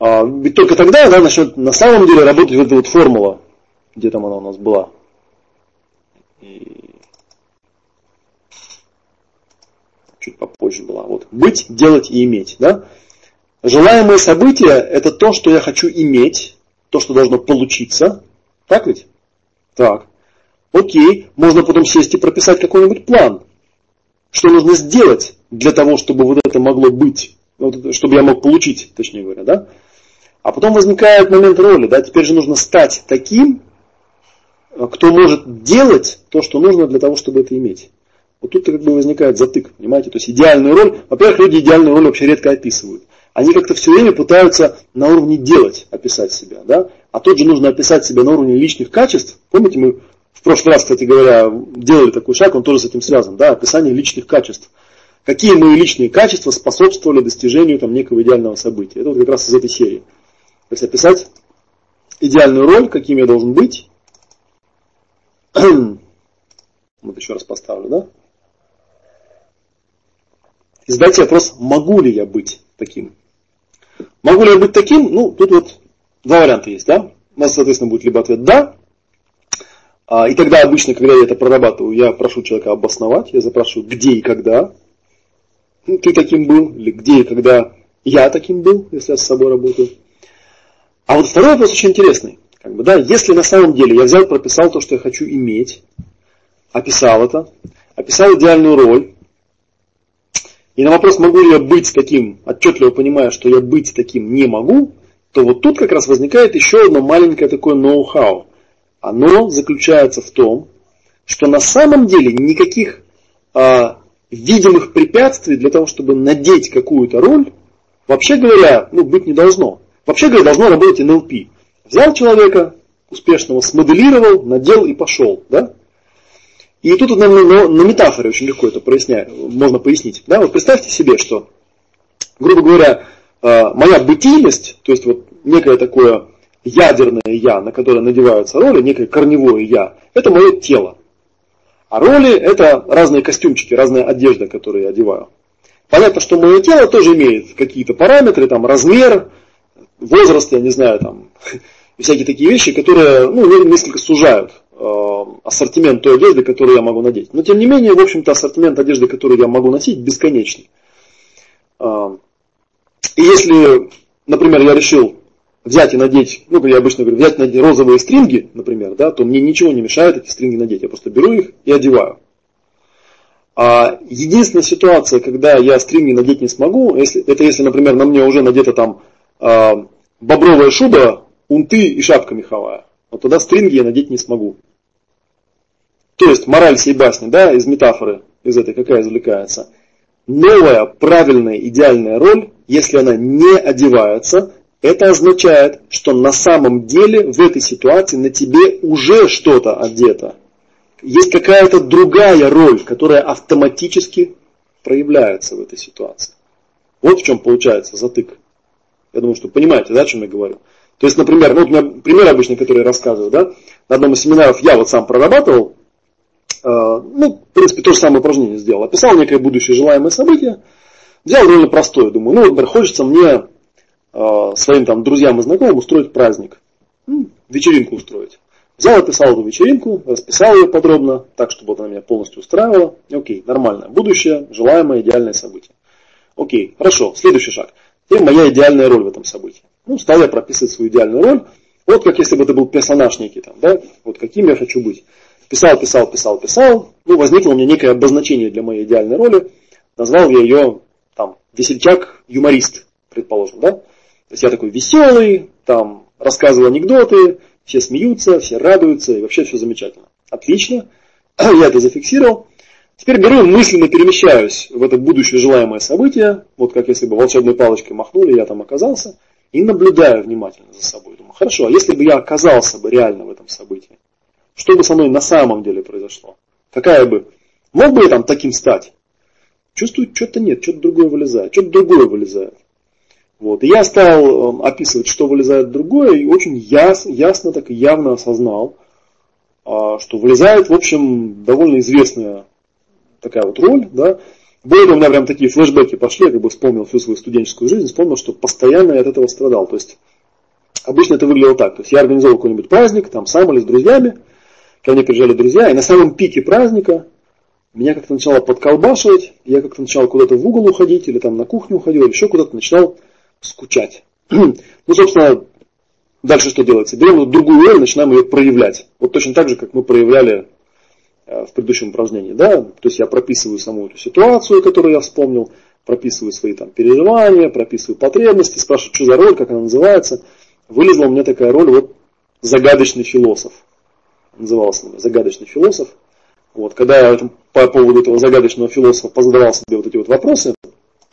А, ведь только тогда да, начнет на самом деле работать вот эта вот формула, где там она у нас была. И... Чуть попозже была. Вот. Быть, делать и иметь. Да? Желаемое событие – это то, что я хочу иметь, то, что должно получиться. Так ведь? Так. Окей, можно потом сесть и прописать какой-нибудь план. Что нужно сделать для того, чтобы вот это могло быть, чтобы я мог получить, точнее говоря, да? А потом возникает момент роли, да, теперь же нужно стать таким, кто может делать то, что нужно для того, чтобы это иметь. Вот тут как бы возникает затык, понимаете? То есть идеальную роль, во-первых, люди идеальную роль вообще редко описывают. Они как-то все время пытаются на уровне делать описать себя, да? А тут же нужно описать себя на уровне личных качеств. Помните, мы в прошлый раз, кстати говоря, делали такой шаг, он тоже с этим связан, да, описание личных качеств. Какие мои личные качества способствовали достижению там, некого идеального события. Это вот как раз из этой серии. То есть описать идеальную роль, каким я должен быть. вот еще раз поставлю, да? И задать себе вопрос, могу ли я быть таким? Могу ли я быть таким? Ну, тут вот два варианта есть, да? У нас, соответственно, будет либо ответ «да», а, и тогда обычно, когда я это прорабатываю, я прошу человека обосновать, я запрашиваю, где и когда ты таким был, или где и когда я таким был, если я с собой работаю. А вот второй вопрос очень интересный. Как бы, да, если на самом деле я взял, прописал то, что я хочу иметь, описал это, описал идеальную роль, и на вопрос, могу ли я быть таким, отчетливо понимая, что я быть таким не могу, то вот тут как раз возникает еще одно маленькое такое ноу-хау. Оно заключается в том, что на самом деле никаких а, видимых препятствий для того, чтобы надеть какую-то роль, вообще говоря, ну, быть не должно. Вообще говоря, должно работать НЛП. Взял человека успешного, смоделировал, надел и пошел. Да? И тут на, на, на метафоре очень легко это проясня, можно пояснить. Да? Вот представьте себе, что, грубо говоря, а, моя бытийность, то есть вот некое такое ядерное я, на которое надеваются роли, некое корневое я, это мое тело. А роли это разные костюмчики, разная одежда, которые я одеваю. Понятно, что мое тело тоже имеет какие-то параметры, там размер, возраст, я не знаю, там, всякие такие вещи, которые ну, несколько сужают э, ассортимент той одежды, которую я могу надеть. Но тем не менее, в общем-то, ассортимент одежды, которую я могу носить, бесконечный. Э, и если, например, я решил взять и надеть, ну, я обычно говорю, взять надеть розовые стринги, например, да, то мне ничего не мешает эти стринги надеть. Я просто беру их и одеваю. А единственная ситуация, когда я стринги надеть не смогу, если, это если, например, на мне уже надета там э, бобровая шуба, унты и шапка меховая. Вот тогда стринги я надеть не смогу. То есть мораль всей басни, да, из метафоры, из этой какая извлекается. Новая, правильная, идеальная роль, если она не одевается, это означает, что на самом деле в этой ситуации на тебе уже что-то одето. Есть какая-то другая роль, которая автоматически проявляется в этой ситуации. Вот в чем получается затык. Я думаю, что понимаете, да, о чем я говорю. То есть, например, ну, вот у меня пример обычный, который я рассказываю, да, на одном из семинаров я вот сам прорабатывал, э, ну, в принципе, то же самое упражнение сделал. Описал некое будущее желаемое событие, взял довольно простое, думаю, ну, например, хочется мне э, своим там друзьям и знакомым устроить праздник, ну, вечеринку устроить. Взял, описал эту вечеринку, расписал ее подробно, так, чтобы она меня полностью устраивала. Окей, нормально. Будущее, желаемое, идеальное событие. Окей, хорошо. Следующий шаг. Теперь моя идеальная роль в этом событии. Ну, стал я прописывать свою идеальную роль. Вот как если бы это был персонаж некий там, да? Вот каким я хочу быть. Писал, писал, писал, писал. Ну, возникло у меня некое обозначение для моей идеальной роли. Назвал я ее, там, весельчак-юморист, предположим, да? То есть я такой веселый, там, рассказываю анекдоты, все смеются, все радуются, и вообще все замечательно. Отлично. Я это зафиксировал. Теперь беру мысленно перемещаюсь в это будущее желаемое событие, вот как если бы волшебной палочкой махнули, я там оказался, и наблюдаю внимательно за собой. Думаю, хорошо, а если бы я оказался бы реально в этом событии, что бы со мной на самом деле произошло? Какая бы... Мог бы я там таким стать? Чувствую, что-то нет, что-то другое вылезает, что-то другое вылезает. Вот. И я стал эм, описывать, что вылезает другое, и очень яс, ясно, так и явно осознал, а, что вылезает, в общем, довольно известная такая вот роль, да. Того, у меня прям такие флешбеки пошли, я как бы вспомнил всю свою студенческую жизнь, вспомнил, что постоянно я от этого страдал. То есть, обычно это выглядело так. То есть, я организовал какой-нибудь праздник, там, сам или с друзьями, ко мне приезжали друзья, и на самом пике праздника меня как-то начало подколбашивать, я как-то начал куда-то в угол уходить, или там на кухню уходил, или еще куда-то начинал скучать. ну, собственно, дальше что делается? Берем другую роль, начинаем ее проявлять. Вот точно так же, как мы проявляли в предыдущем упражнении. Да? То есть я прописываю саму эту ситуацию, которую я вспомнил, прописываю свои там переживания, прописываю потребности, спрашиваю, что за роль, как она называется. Вылезла у меня такая роль, вот загадочный философ. Назывался он загадочный философ. Вот, когда я по поводу этого загадочного философа позадавал себе вот эти вот вопросы,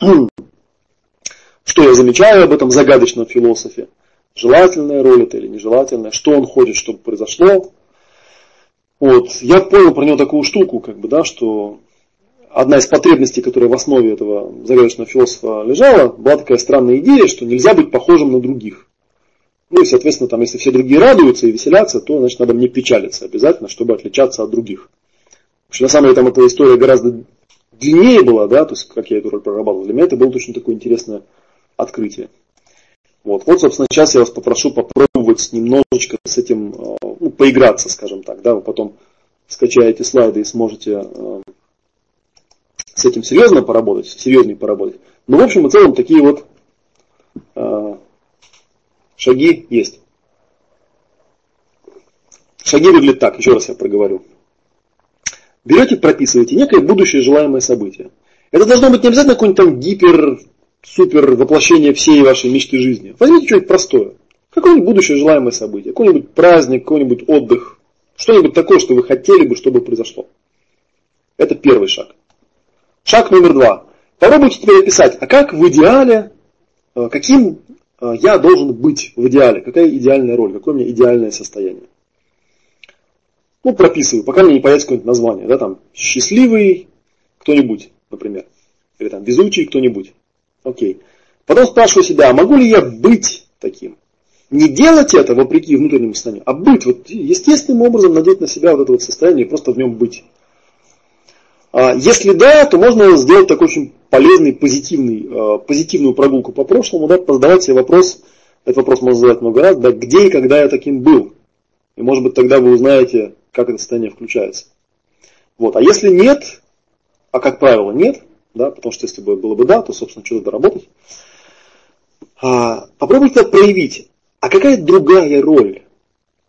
что я замечаю об этом загадочном философе? Желательная роль это или нежелательная? Что он хочет, чтобы произошло? Вот. Я понял про него такую штуку, как бы, да, что одна из потребностей, которая в основе этого загадочного философа лежала, была такая странная идея, что нельзя быть похожим на других. Ну и, соответственно, там, если все другие радуются и веселятся, то, значит, надо мне печалиться обязательно, чтобы отличаться от других. Вообще, на самом деле, там эта история гораздо длиннее была, да, то есть, как я эту роль прорабатывал. Для меня это было точно такое интересное открытие. Вот, вот, собственно, сейчас я вас попрошу попробовать немножечко с этим, э, ну, поиграться, скажем так, да, вы потом скачаете слайды и сможете э, с этим серьезно поработать, серьезнее поработать. Но, в общем и целом, такие вот э, шаги есть. Шаги выглядят так, еще раз я проговорю. Берете, прописываете некое будущее желаемое событие. Это должно быть не обязательно какой-нибудь там гипер супер воплощение всей вашей мечты жизни. Возьмите что-нибудь простое. Какое-нибудь будущее желаемое событие. Какой-нибудь праздник, какой-нибудь отдых. Что-нибудь такое, что вы хотели бы, чтобы произошло. Это первый шаг. Шаг номер два. Попробуйте теперь описать, а как в идеале, э, каким э, я должен быть в идеале, какая идеальная роль, какое у меня идеальное состояние. Ну, прописываю, пока мне не появится какое-нибудь название, да, там, счастливый кто-нибудь, например, или там, везучий кто-нибудь. Окей. Потом спрашиваю себя, а могу ли я быть таким? Не делать это вопреки внутреннему состоянию, а быть вот естественным образом надеть на себя вот это вот состояние и просто в нем быть. А если да, то можно сделать такой очень полезный, позитивный, а, позитивную прогулку по прошлому, да, задавать себе вопрос, этот вопрос можно задать много раз, да, где и когда я таким был. И может быть тогда вы узнаете, как это состояние включается. Вот. А если нет, а как правило нет, да, потому что если бы было бы да, то, собственно, что то доработать. А, попробуйте проявить, а какая другая роль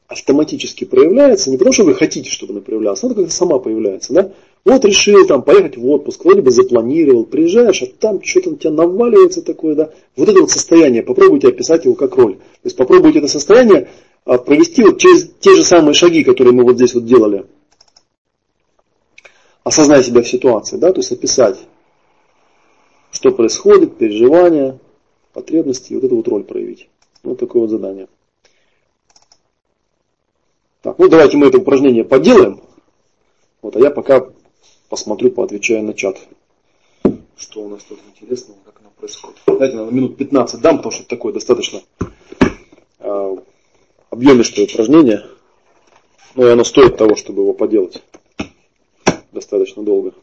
автоматически проявляется, не потому что вы хотите, чтобы она проявлялась, она как-то сама появляется, да? Вот решил там поехать в отпуск, вроде бы запланировал, приезжаешь, а там что-то на тебя наваливается такое, да? Вот это вот состояние, попробуйте описать его как роль. То есть попробуйте это состояние а, провести вот через те же самые шаги, которые мы вот здесь вот делали. Осознать себя в ситуации, да, то есть описать что происходит, переживания, потребности, и вот эту вот роль проявить. Вот такое вот задание. Так, ну давайте мы это упражнение поделаем. Вот, а я пока посмотрю, поотвечаю на чат. Что у нас тут интересного, как оно происходит. Дайте, наверное, минут 15 дам, потому что это такое достаточно э, объемистое упражнение. Но и оно стоит того, чтобы его поделать достаточно долго.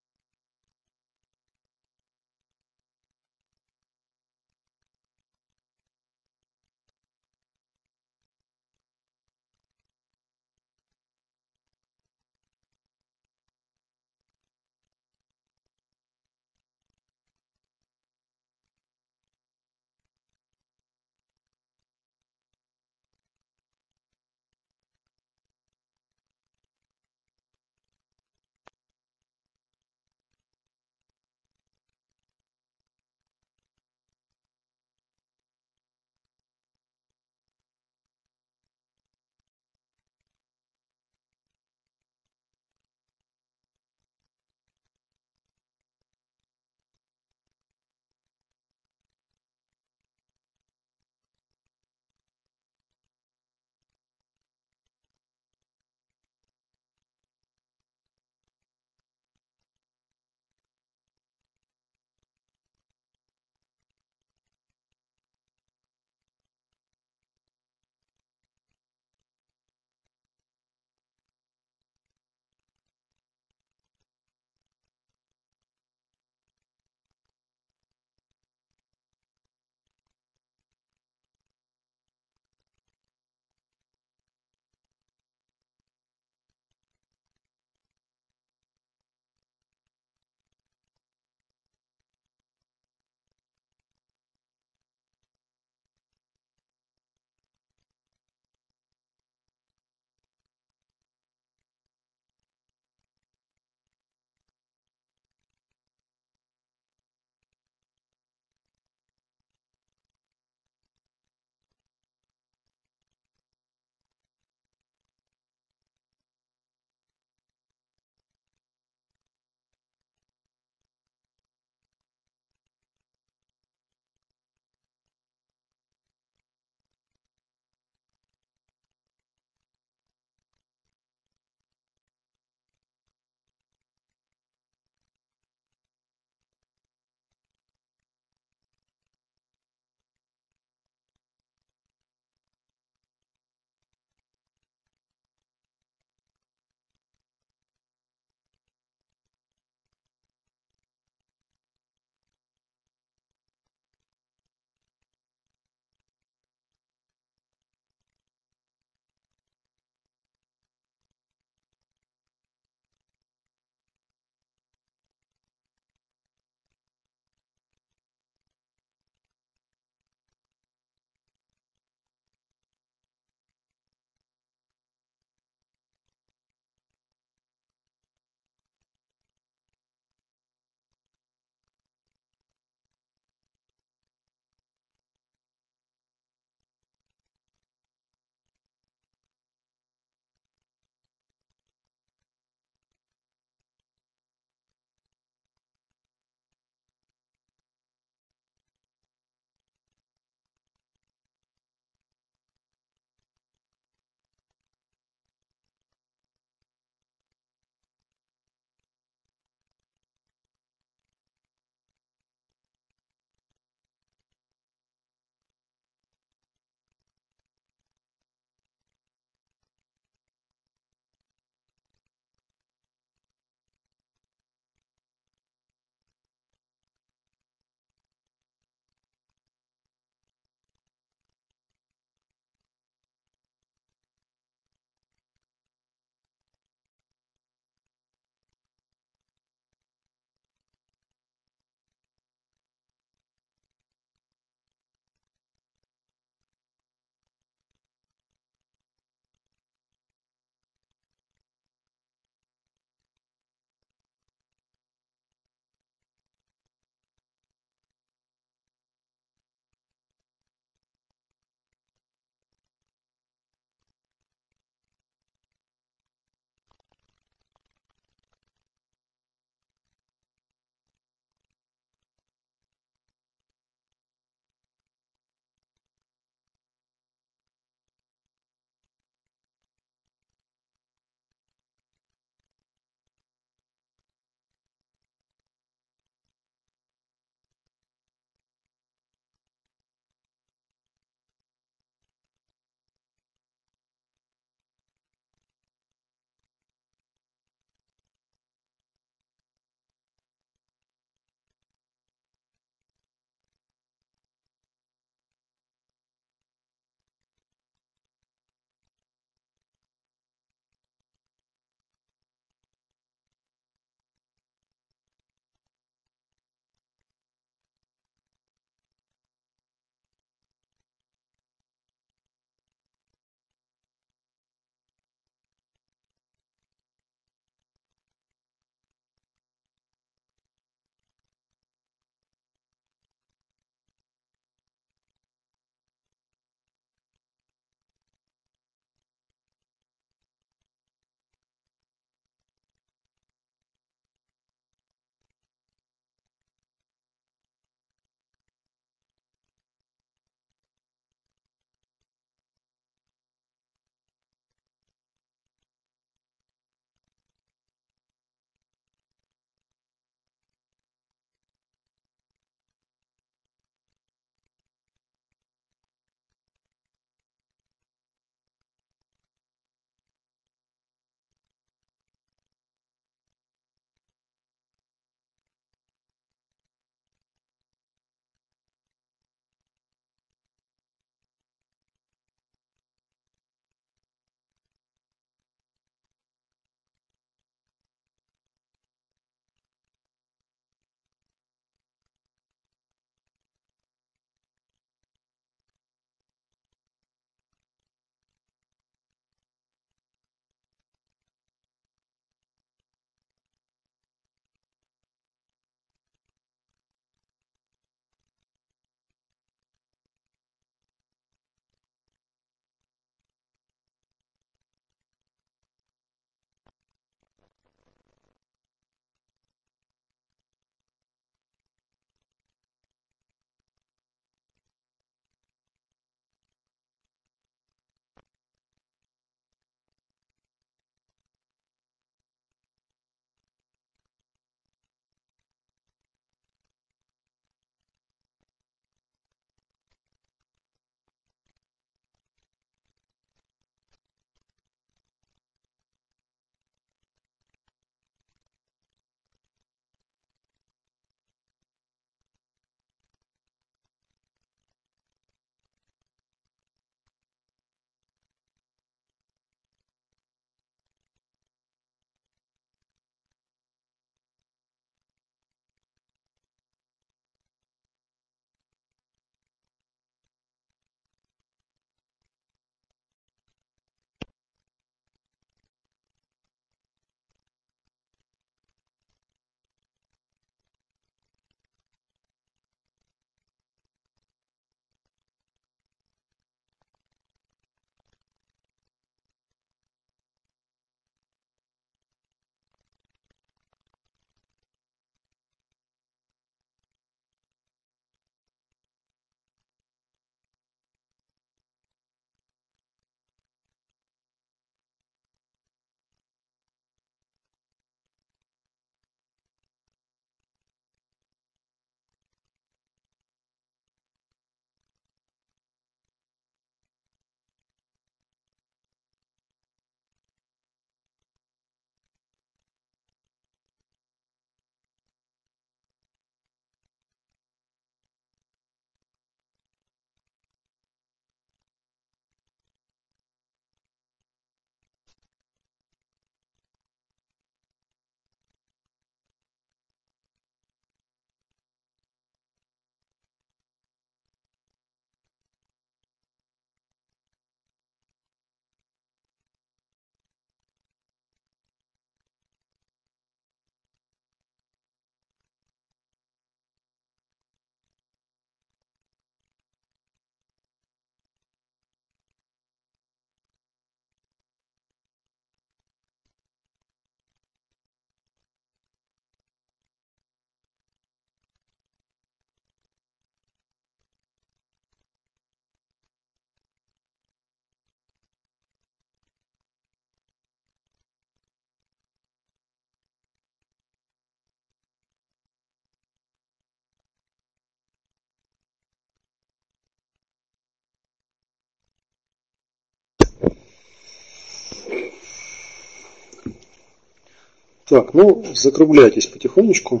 Так, ну, закругляйтесь потихонечку.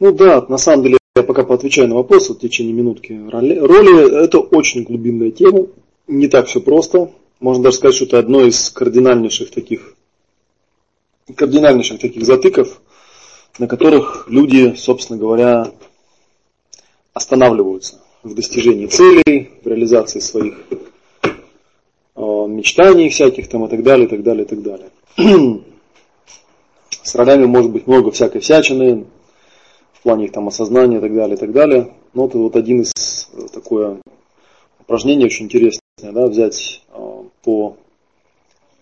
Ну да, на самом деле, я пока поотвечаю на вопросы в течение минутки. Роли, это очень глубинная тема, не так все просто. Можно даже сказать, что это одно из кардинальнейших таких, кардинальнейших таких затыков, на которых люди, собственно говоря, останавливаются в достижении целей, в реализации своих э, мечтаний всяких там и так далее, и так далее, и так далее. С ролями может быть много всякой всячины, плане их там осознания и так далее, и так далее. Но это вот один из э, такое упражнений очень интересное, да, взять э, по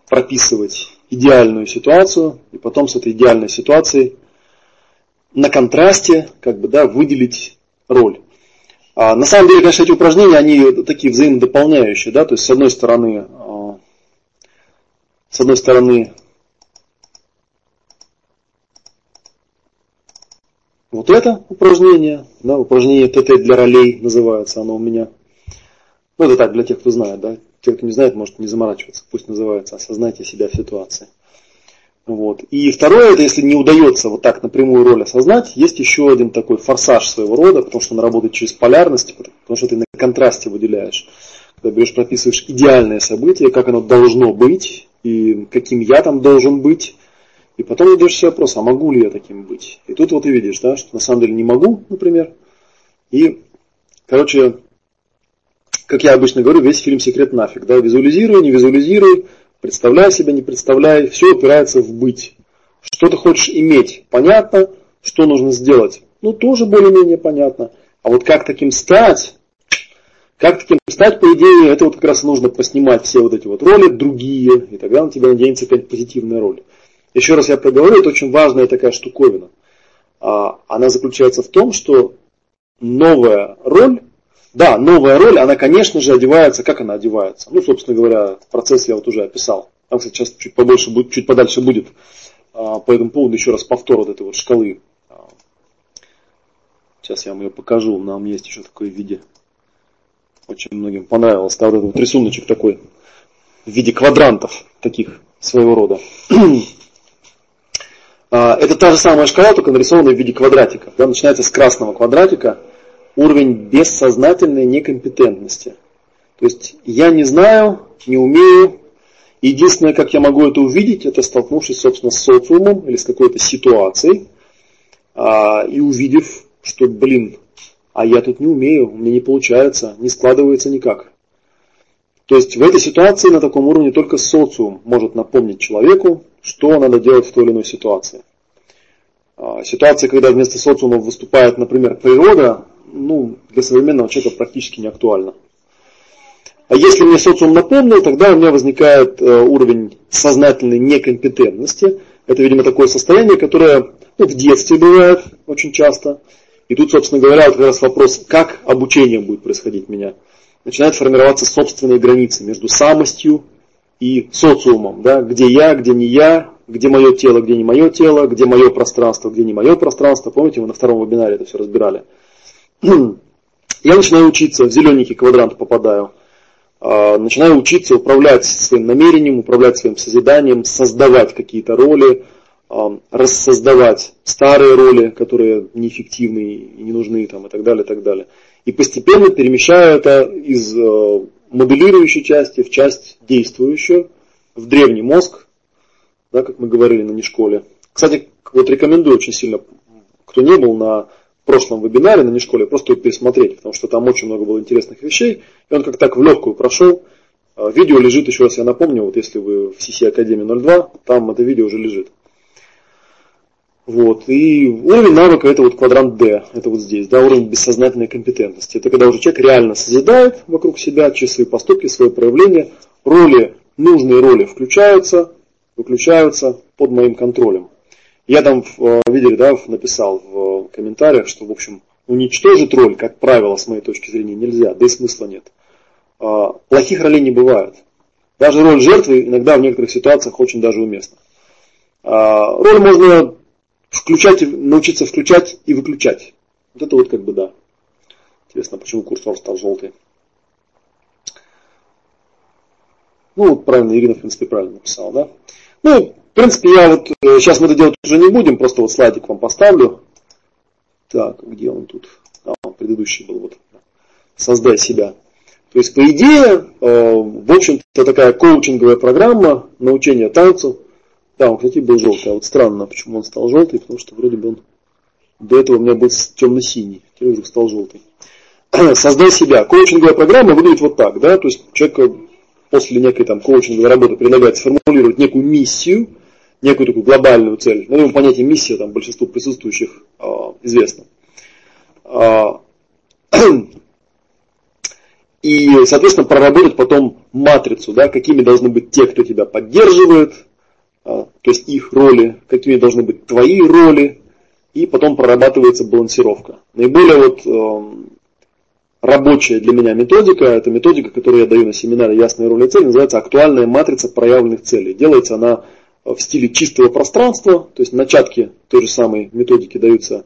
прописывать идеальную ситуацию и потом с этой идеальной ситуацией на контрасте как бы да выделить роль. А на самом деле, конечно, эти упражнения, они такие взаимодополняющие, да, то есть с одной стороны, э, с одной стороны Вот это упражнение, да, упражнение ТТ для ролей называется оно у меня. Ну, это так, для тех, кто знает, да. Те, кто не знает, может не заморачиваться. Пусть называется «Осознайте себя в ситуации». Вот. И второе, это если не удается вот так напрямую роль осознать, есть еще один такой форсаж своего рода, потому что он работает через полярность, потому что ты на контрасте выделяешь. Когда берешь, прописываешь идеальное событие, как оно должно быть, и каким я там должен быть, и потом задаешь себе вопрос, а могу ли я таким быть? И тут вот и видишь, да, что на самом деле не могу, например. И, короче, как я обычно говорю, весь фильм секрет нафиг. Да? Визуализируй, не визуализируй, представляй себя, не представляй. Все опирается в быть. Что ты хочешь иметь, понятно. Что нужно сделать, ну тоже более-менее понятно. А вот как таким стать, как таким стать, по идее, это вот как раз нужно поснимать все вот эти вот роли, другие, и тогда на тебя наденется опять позитивная роль. Еще раз я проговорю, это очень важная такая штуковина. А, она заключается в том, что новая роль, да, новая роль, она, конечно же, одевается, как она одевается. Ну, собственно говоря, процесс я вот уже описал. Там, кстати, сейчас чуть побольше будет, чуть подальше будет а, по этому поводу еще раз повтор вот этой вот шкалы. А, сейчас я вам ее покажу. Нам есть еще такой в виде. Очень многим понравилось. Да, вот рисуночек такой в виде квадрантов таких своего рода. А, это та же самая шкала, только нарисованная в виде квадратика. Да, начинается с красного квадратика, уровень бессознательной некомпетентности. То есть я не знаю, не умею. Единственное, как я могу это увидеть, это столкнувшись, собственно, с социумом или с какой-то ситуацией, а, и увидев, что, блин, а я тут не умею, у меня не получается, не складывается никак. То есть в этой ситуации на таком уровне только социум может напомнить человеку, что надо делать в той или иной ситуации. А, ситуация, когда вместо социума выступает, например, природа, ну, для современного человека практически не актуальна. А если мне социум напомнил, тогда у меня возникает э, уровень сознательной некомпетентности. Это, видимо, такое состояние, которое ну, в детстве бывает очень часто. И тут, собственно говоря, как раз вопрос, как обучение будет происходить меня. Начинают формироваться собственные границы между самостью и социумом, да, где я, где не я, где мое тело, где не мое тело, где мое пространство, где не мое пространство. Помните, мы на втором вебинаре это все разбирали. Я начинаю учиться, в зелененький квадрант попадаю. А, начинаю учиться управлять своим намерением, управлять своим созиданием, создавать какие-то роли, рассоздавать старые роли, которые неэффективны и не нужны там, и так далее, и так далее. И постепенно перемещаю это из э, моделирующей части в часть действующую, в древний мозг, да, как мы говорили на Нешколе. Кстати, вот рекомендую очень сильно, кто не был на прошлом вебинаре на Нешколе, просто пересмотреть, потому что там очень много было интересных вещей, и он как так в легкую прошел. А, видео лежит, еще раз я напомню, вот если вы в CC Академии 02, там это видео уже лежит. Вот. И уровень навыка это вот квадрант D, это вот здесь, да, уровень бессознательной компетентности. Это когда уже человек реально созидает вокруг себя через свои поступки, свои проявления, роли, нужные роли включаются, выключаются под моим контролем. Я там, э, видели, да, написал в комментариях, что, в общем, уничтожить роль, как правило, с моей точки зрения, нельзя, да и смысла нет. А, плохих ролей не бывает. Даже роль жертвы иногда в некоторых ситуациях очень даже уместна. А, роль можно включать, научиться включать и выключать. Вот это вот как бы да. Интересно, почему курсор стал желтый. Ну, вот правильно, Ирина, в принципе, правильно написала, да? Ну, в принципе, я вот, сейчас мы это делать уже не будем, просто вот слайдик вам поставлю. Так, где он тут? А, предыдущий был, вот. Создай себя. То есть, по идее, э, в общем-то, такая коучинговая программа научения танцу. Да, он, кстати, был желтый. А вот странно, почему он стал желтый, потому что вроде бы он до этого у меня был темно-синий. Теперь уже стал желтый. Создай себя. Коучинговая программа выглядит вот так, да, то есть человек после некой там коучинговой работы предлагает сформулировать некую миссию, некую такую глобальную цель. Ну, понятие миссия там большинству присутствующих э, известно. Э, и, соответственно, проработать потом матрицу, да, какими должны быть те, кто тебя поддерживает, а, то есть их роли, какими должны быть твои роли, и потом прорабатывается балансировка. Наиболее вот э, рабочая для меня методика, это методика, которую я даю на семинаре «Ясные роли и цели», называется «Актуальная матрица проявленных целей». Делается она в стиле чистого пространства, то есть начатки той же самой методики даются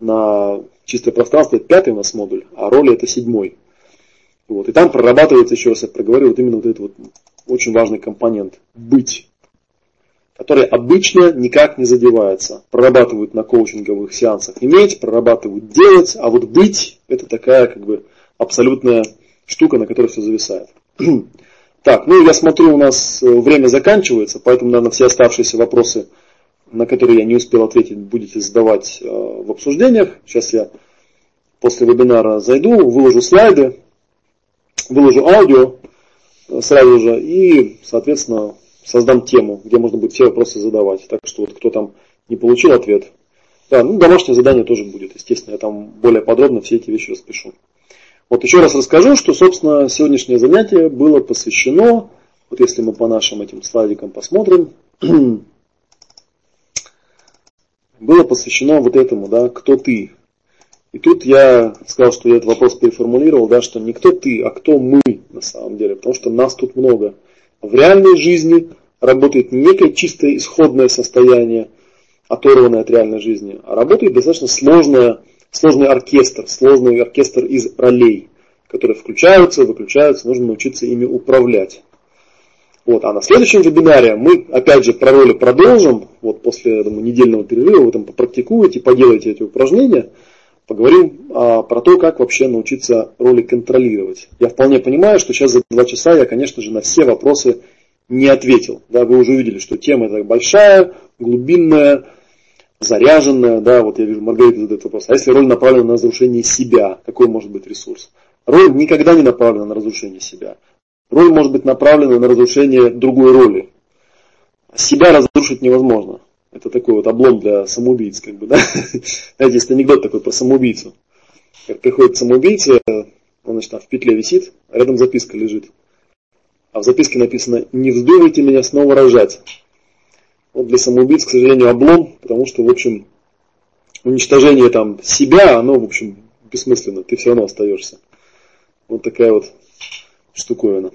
на чистое пространство, это пятый у нас модуль, а роли это седьмой. Вот. И там прорабатывается, еще раз я проговорил, вот именно вот этот вот очень важный компонент – быть, который обычно никак не задевается. Прорабатывают на коучинговых сеансах иметь, прорабатывают делать, а вот быть – это такая как бы абсолютная штука, на которой все зависает. Так, ну я смотрю, у нас э, время заканчивается, поэтому, наверное, все оставшиеся вопросы, на которые я не успел ответить, будете задавать э, в обсуждениях. Сейчас я после вебинара зайду, выложу слайды, выложу аудио э, сразу же и, соответственно, создам тему, где можно будет все вопросы задавать. Так что вот кто там не получил ответ, да, ну домашнее задание тоже будет, естественно, я там более подробно все эти вещи распишу. Вот еще раз расскажу, что, собственно, сегодняшнее занятие было посвящено, вот если мы по нашим этим слайдикам посмотрим, было посвящено вот этому, да, кто ты, и тут я сказал, что я этот вопрос переформулировал, да, что не кто ты, а кто мы на самом деле, потому что нас тут много. В реальной жизни работает не некое чистое исходное состояние, оторванное от реальной жизни, а работает достаточно сложное, сложный оркестр, сложный оркестр из ролей, которые включаются, выключаются, нужно научиться ими управлять. Вот. А на следующем вебинаре мы, опять же, про роли продолжим. Вот после думаю, недельного перерыва вы там попрактикуете, поделаете эти упражнения – поговорим а, про то, как вообще научиться роли контролировать. Я вполне понимаю, что сейчас за два часа я, конечно же, на все вопросы не ответил. Да, вы уже увидели, что тема эта большая, глубинная, заряженная. Да, вот я вижу, Маргарита задает вопрос. А если роль направлена на разрушение себя, какой может быть ресурс? Роль никогда не направлена на разрушение себя. Роль может быть направлена на разрушение другой роли. Себя разрушить невозможно. Это такой вот облом для самоубийц, как бы, да. Знаете, есть анекдот такой про самоубийцу. Как приходит самоубийца, он, значит, там в петле висит, а рядом записка лежит. А в записке написано «Не вздумайте меня снова рожать». Вот для самоубийц, к сожалению, облом, потому что, в общем, уничтожение там себя, оно, в общем, бессмысленно, ты все равно остаешься. Вот такая вот штуковина.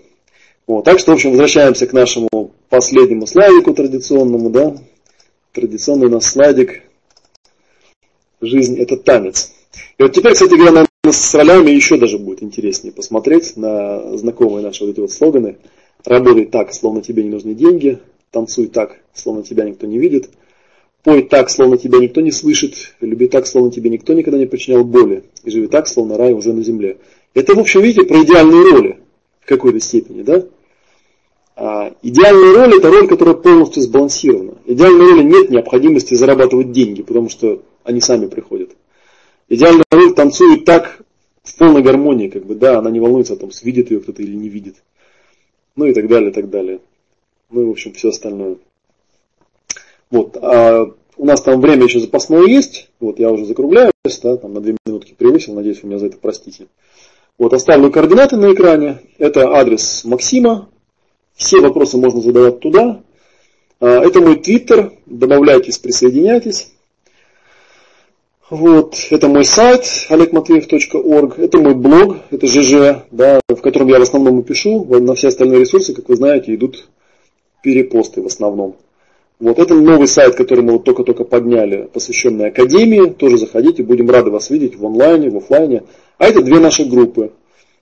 Вот, так что, в общем, возвращаемся к нашему последнему слайдику традиционному, да, традиционный у нас слайдик «Жизнь – это танец». И вот теперь, кстати говоря, наверное, с ролями еще даже будет интереснее посмотреть на знакомые наши вот эти вот слоганы. Работай так, словно тебе не нужны деньги. Танцуй так, словно тебя никто не видит. Пой так, словно тебя никто не слышит. Люби так, словно тебе никто никогда не причинял боли. И живи так, словно рай уже на земле. Это, в общем, видите, про идеальные роли в какой-то степени, да? А, идеальная роль – это роль, которая полностью сбалансирована. Идеальной роли нет необходимости зарабатывать деньги, потому что они сами приходят. Идеальная роль танцует так в полной гармонии, как бы, да, она не волнуется о том, видит ее кто-то или не видит. Ну и так далее, так далее. Ну и, в общем, все остальное. Вот, а у нас там время еще запасное есть, вот я уже закругляюсь, да, там на две минутки превысил, надеюсь, вы меня за это простите. Вот оставлю координаты на экране, это адрес Максима, все вопросы можно задавать туда. А, это мой твиттер, добавляйтесь, присоединяйтесь. Вот, это мой сайт olegmatveev.org, это мой блог, это ЖЖ, да, в котором я в основном и пишу, на все остальные ресурсы, как вы знаете, идут перепосты в основном. Вот, это новый сайт, который мы вот только-только подняли, посвященный Академии, тоже заходите, будем рады вас видеть в онлайне, в офлайне. А это две наши группы.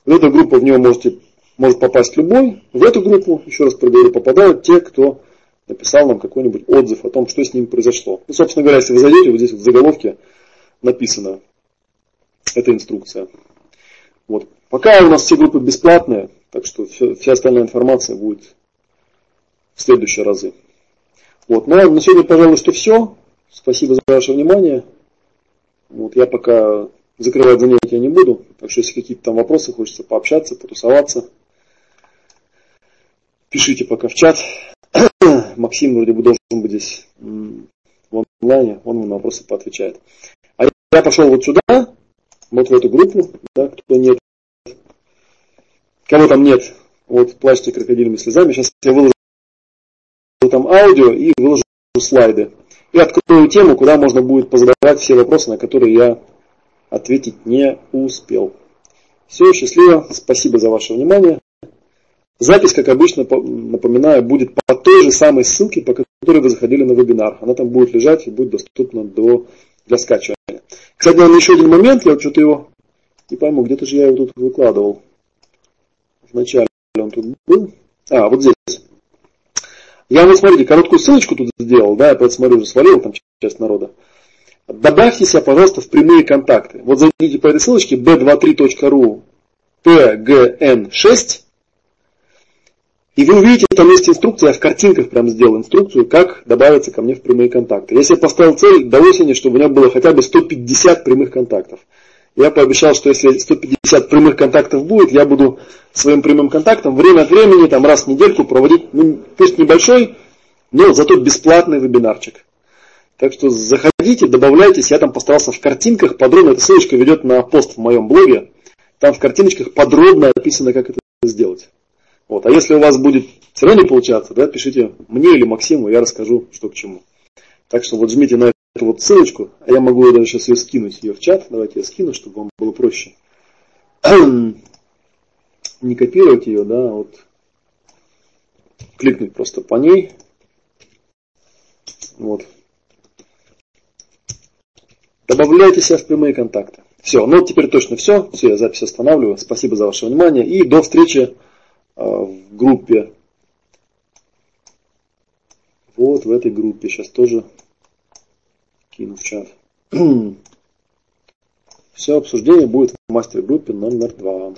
В эта группа, в нее можете может попасть любой. В эту группу, еще раз проговорю, попадают те, кто написал нам какой-нибудь отзыв о том, что с ним произошло. Ну, собственно говоря, если вы зайдете, вот здесь вот в заголовке написано эта инструкция. Вот. Пока у нас все группы бесплатные, так что все, вся остальная информация будет в следующие разы. Вот. Ну, а на сегодня, пожалуй, что все. Спасибо за ваше внимание. Вот. Я пока закрывать занятия не буду, так что если какие-то там вопросы, хочется пообщаться, потусоваться, пишите пока в чат. Максим вроде бы должен быть здесь в онлайне, он на вопросы поотвечает. А я пошел вот сюда, вот в эту группу, да, кто нет. Кого там нет, вот плачьте крокодильными слезами. Сейчас я выложу там аудио и выложу слайды. И открою тему, куда можно будет позадавать все вопросы, на которые я ответить не успел. Все, счастливо, спасибо за ваше внимание. Запись, как обычно, напоминаю, будет по той же самой ссылке, по которой вы заходили на вебинар. Она там будет лежать и будет доступна до, для скачивания. Кстати, наверное, еще один момент, я вот что-то его не пойму, где-то же я его тут выкладывал. Вначале он тут был. А, вот здесь. Я вот, смотрите, короткую ссылочку тут сделал, да, я смотрю, уже свалил там часть народа. Добавьте себя, пожалуйста, в прямые контакты. Вот зайдите по этой ссылочке b23.ru pgn6 и вы увидите, там есть инструкция, я в картинках прям сделал инструкцию, как добавиться ко мне в прямые контакты. Я поставил цель до осени, чтобы у меня было хотя бы 150 прямых контактов. Я пообещал, что если 150 прямых контактов будет, я буду своим прямым контактом время от времени, там раз в недельку проводить, ну, пусть небольшой, но зато бесплатный вебинарчик. Так что заходите, добавляйтесь. Я там постарался в картинках подробно. Эта ссылочка ведет на пост в моем блоге. Там в картиночках подробно описано, как это сделать. Вот. А если у вас будет все равно не получаться, да, пишите мне или Максиму, я расскажу, что к чему. Так что вот жмите на эту вот ссылочку, а я могу даже сейчас ее скинуть ее в чат. Давайте я скину, чтобы вам было проще. Не копировать ее, да, а вот кликнуть просто по ней. Вот. Добавляйте себя в прямые контакты. Все, ну теперь точно все. Все, я запись останавливаю. Спасибо за ваше внимание. И до встречи в группе. Вот в этой группе. Сейчас тоже кину в чат. Все обсуждение будет в мастер-группе номер два.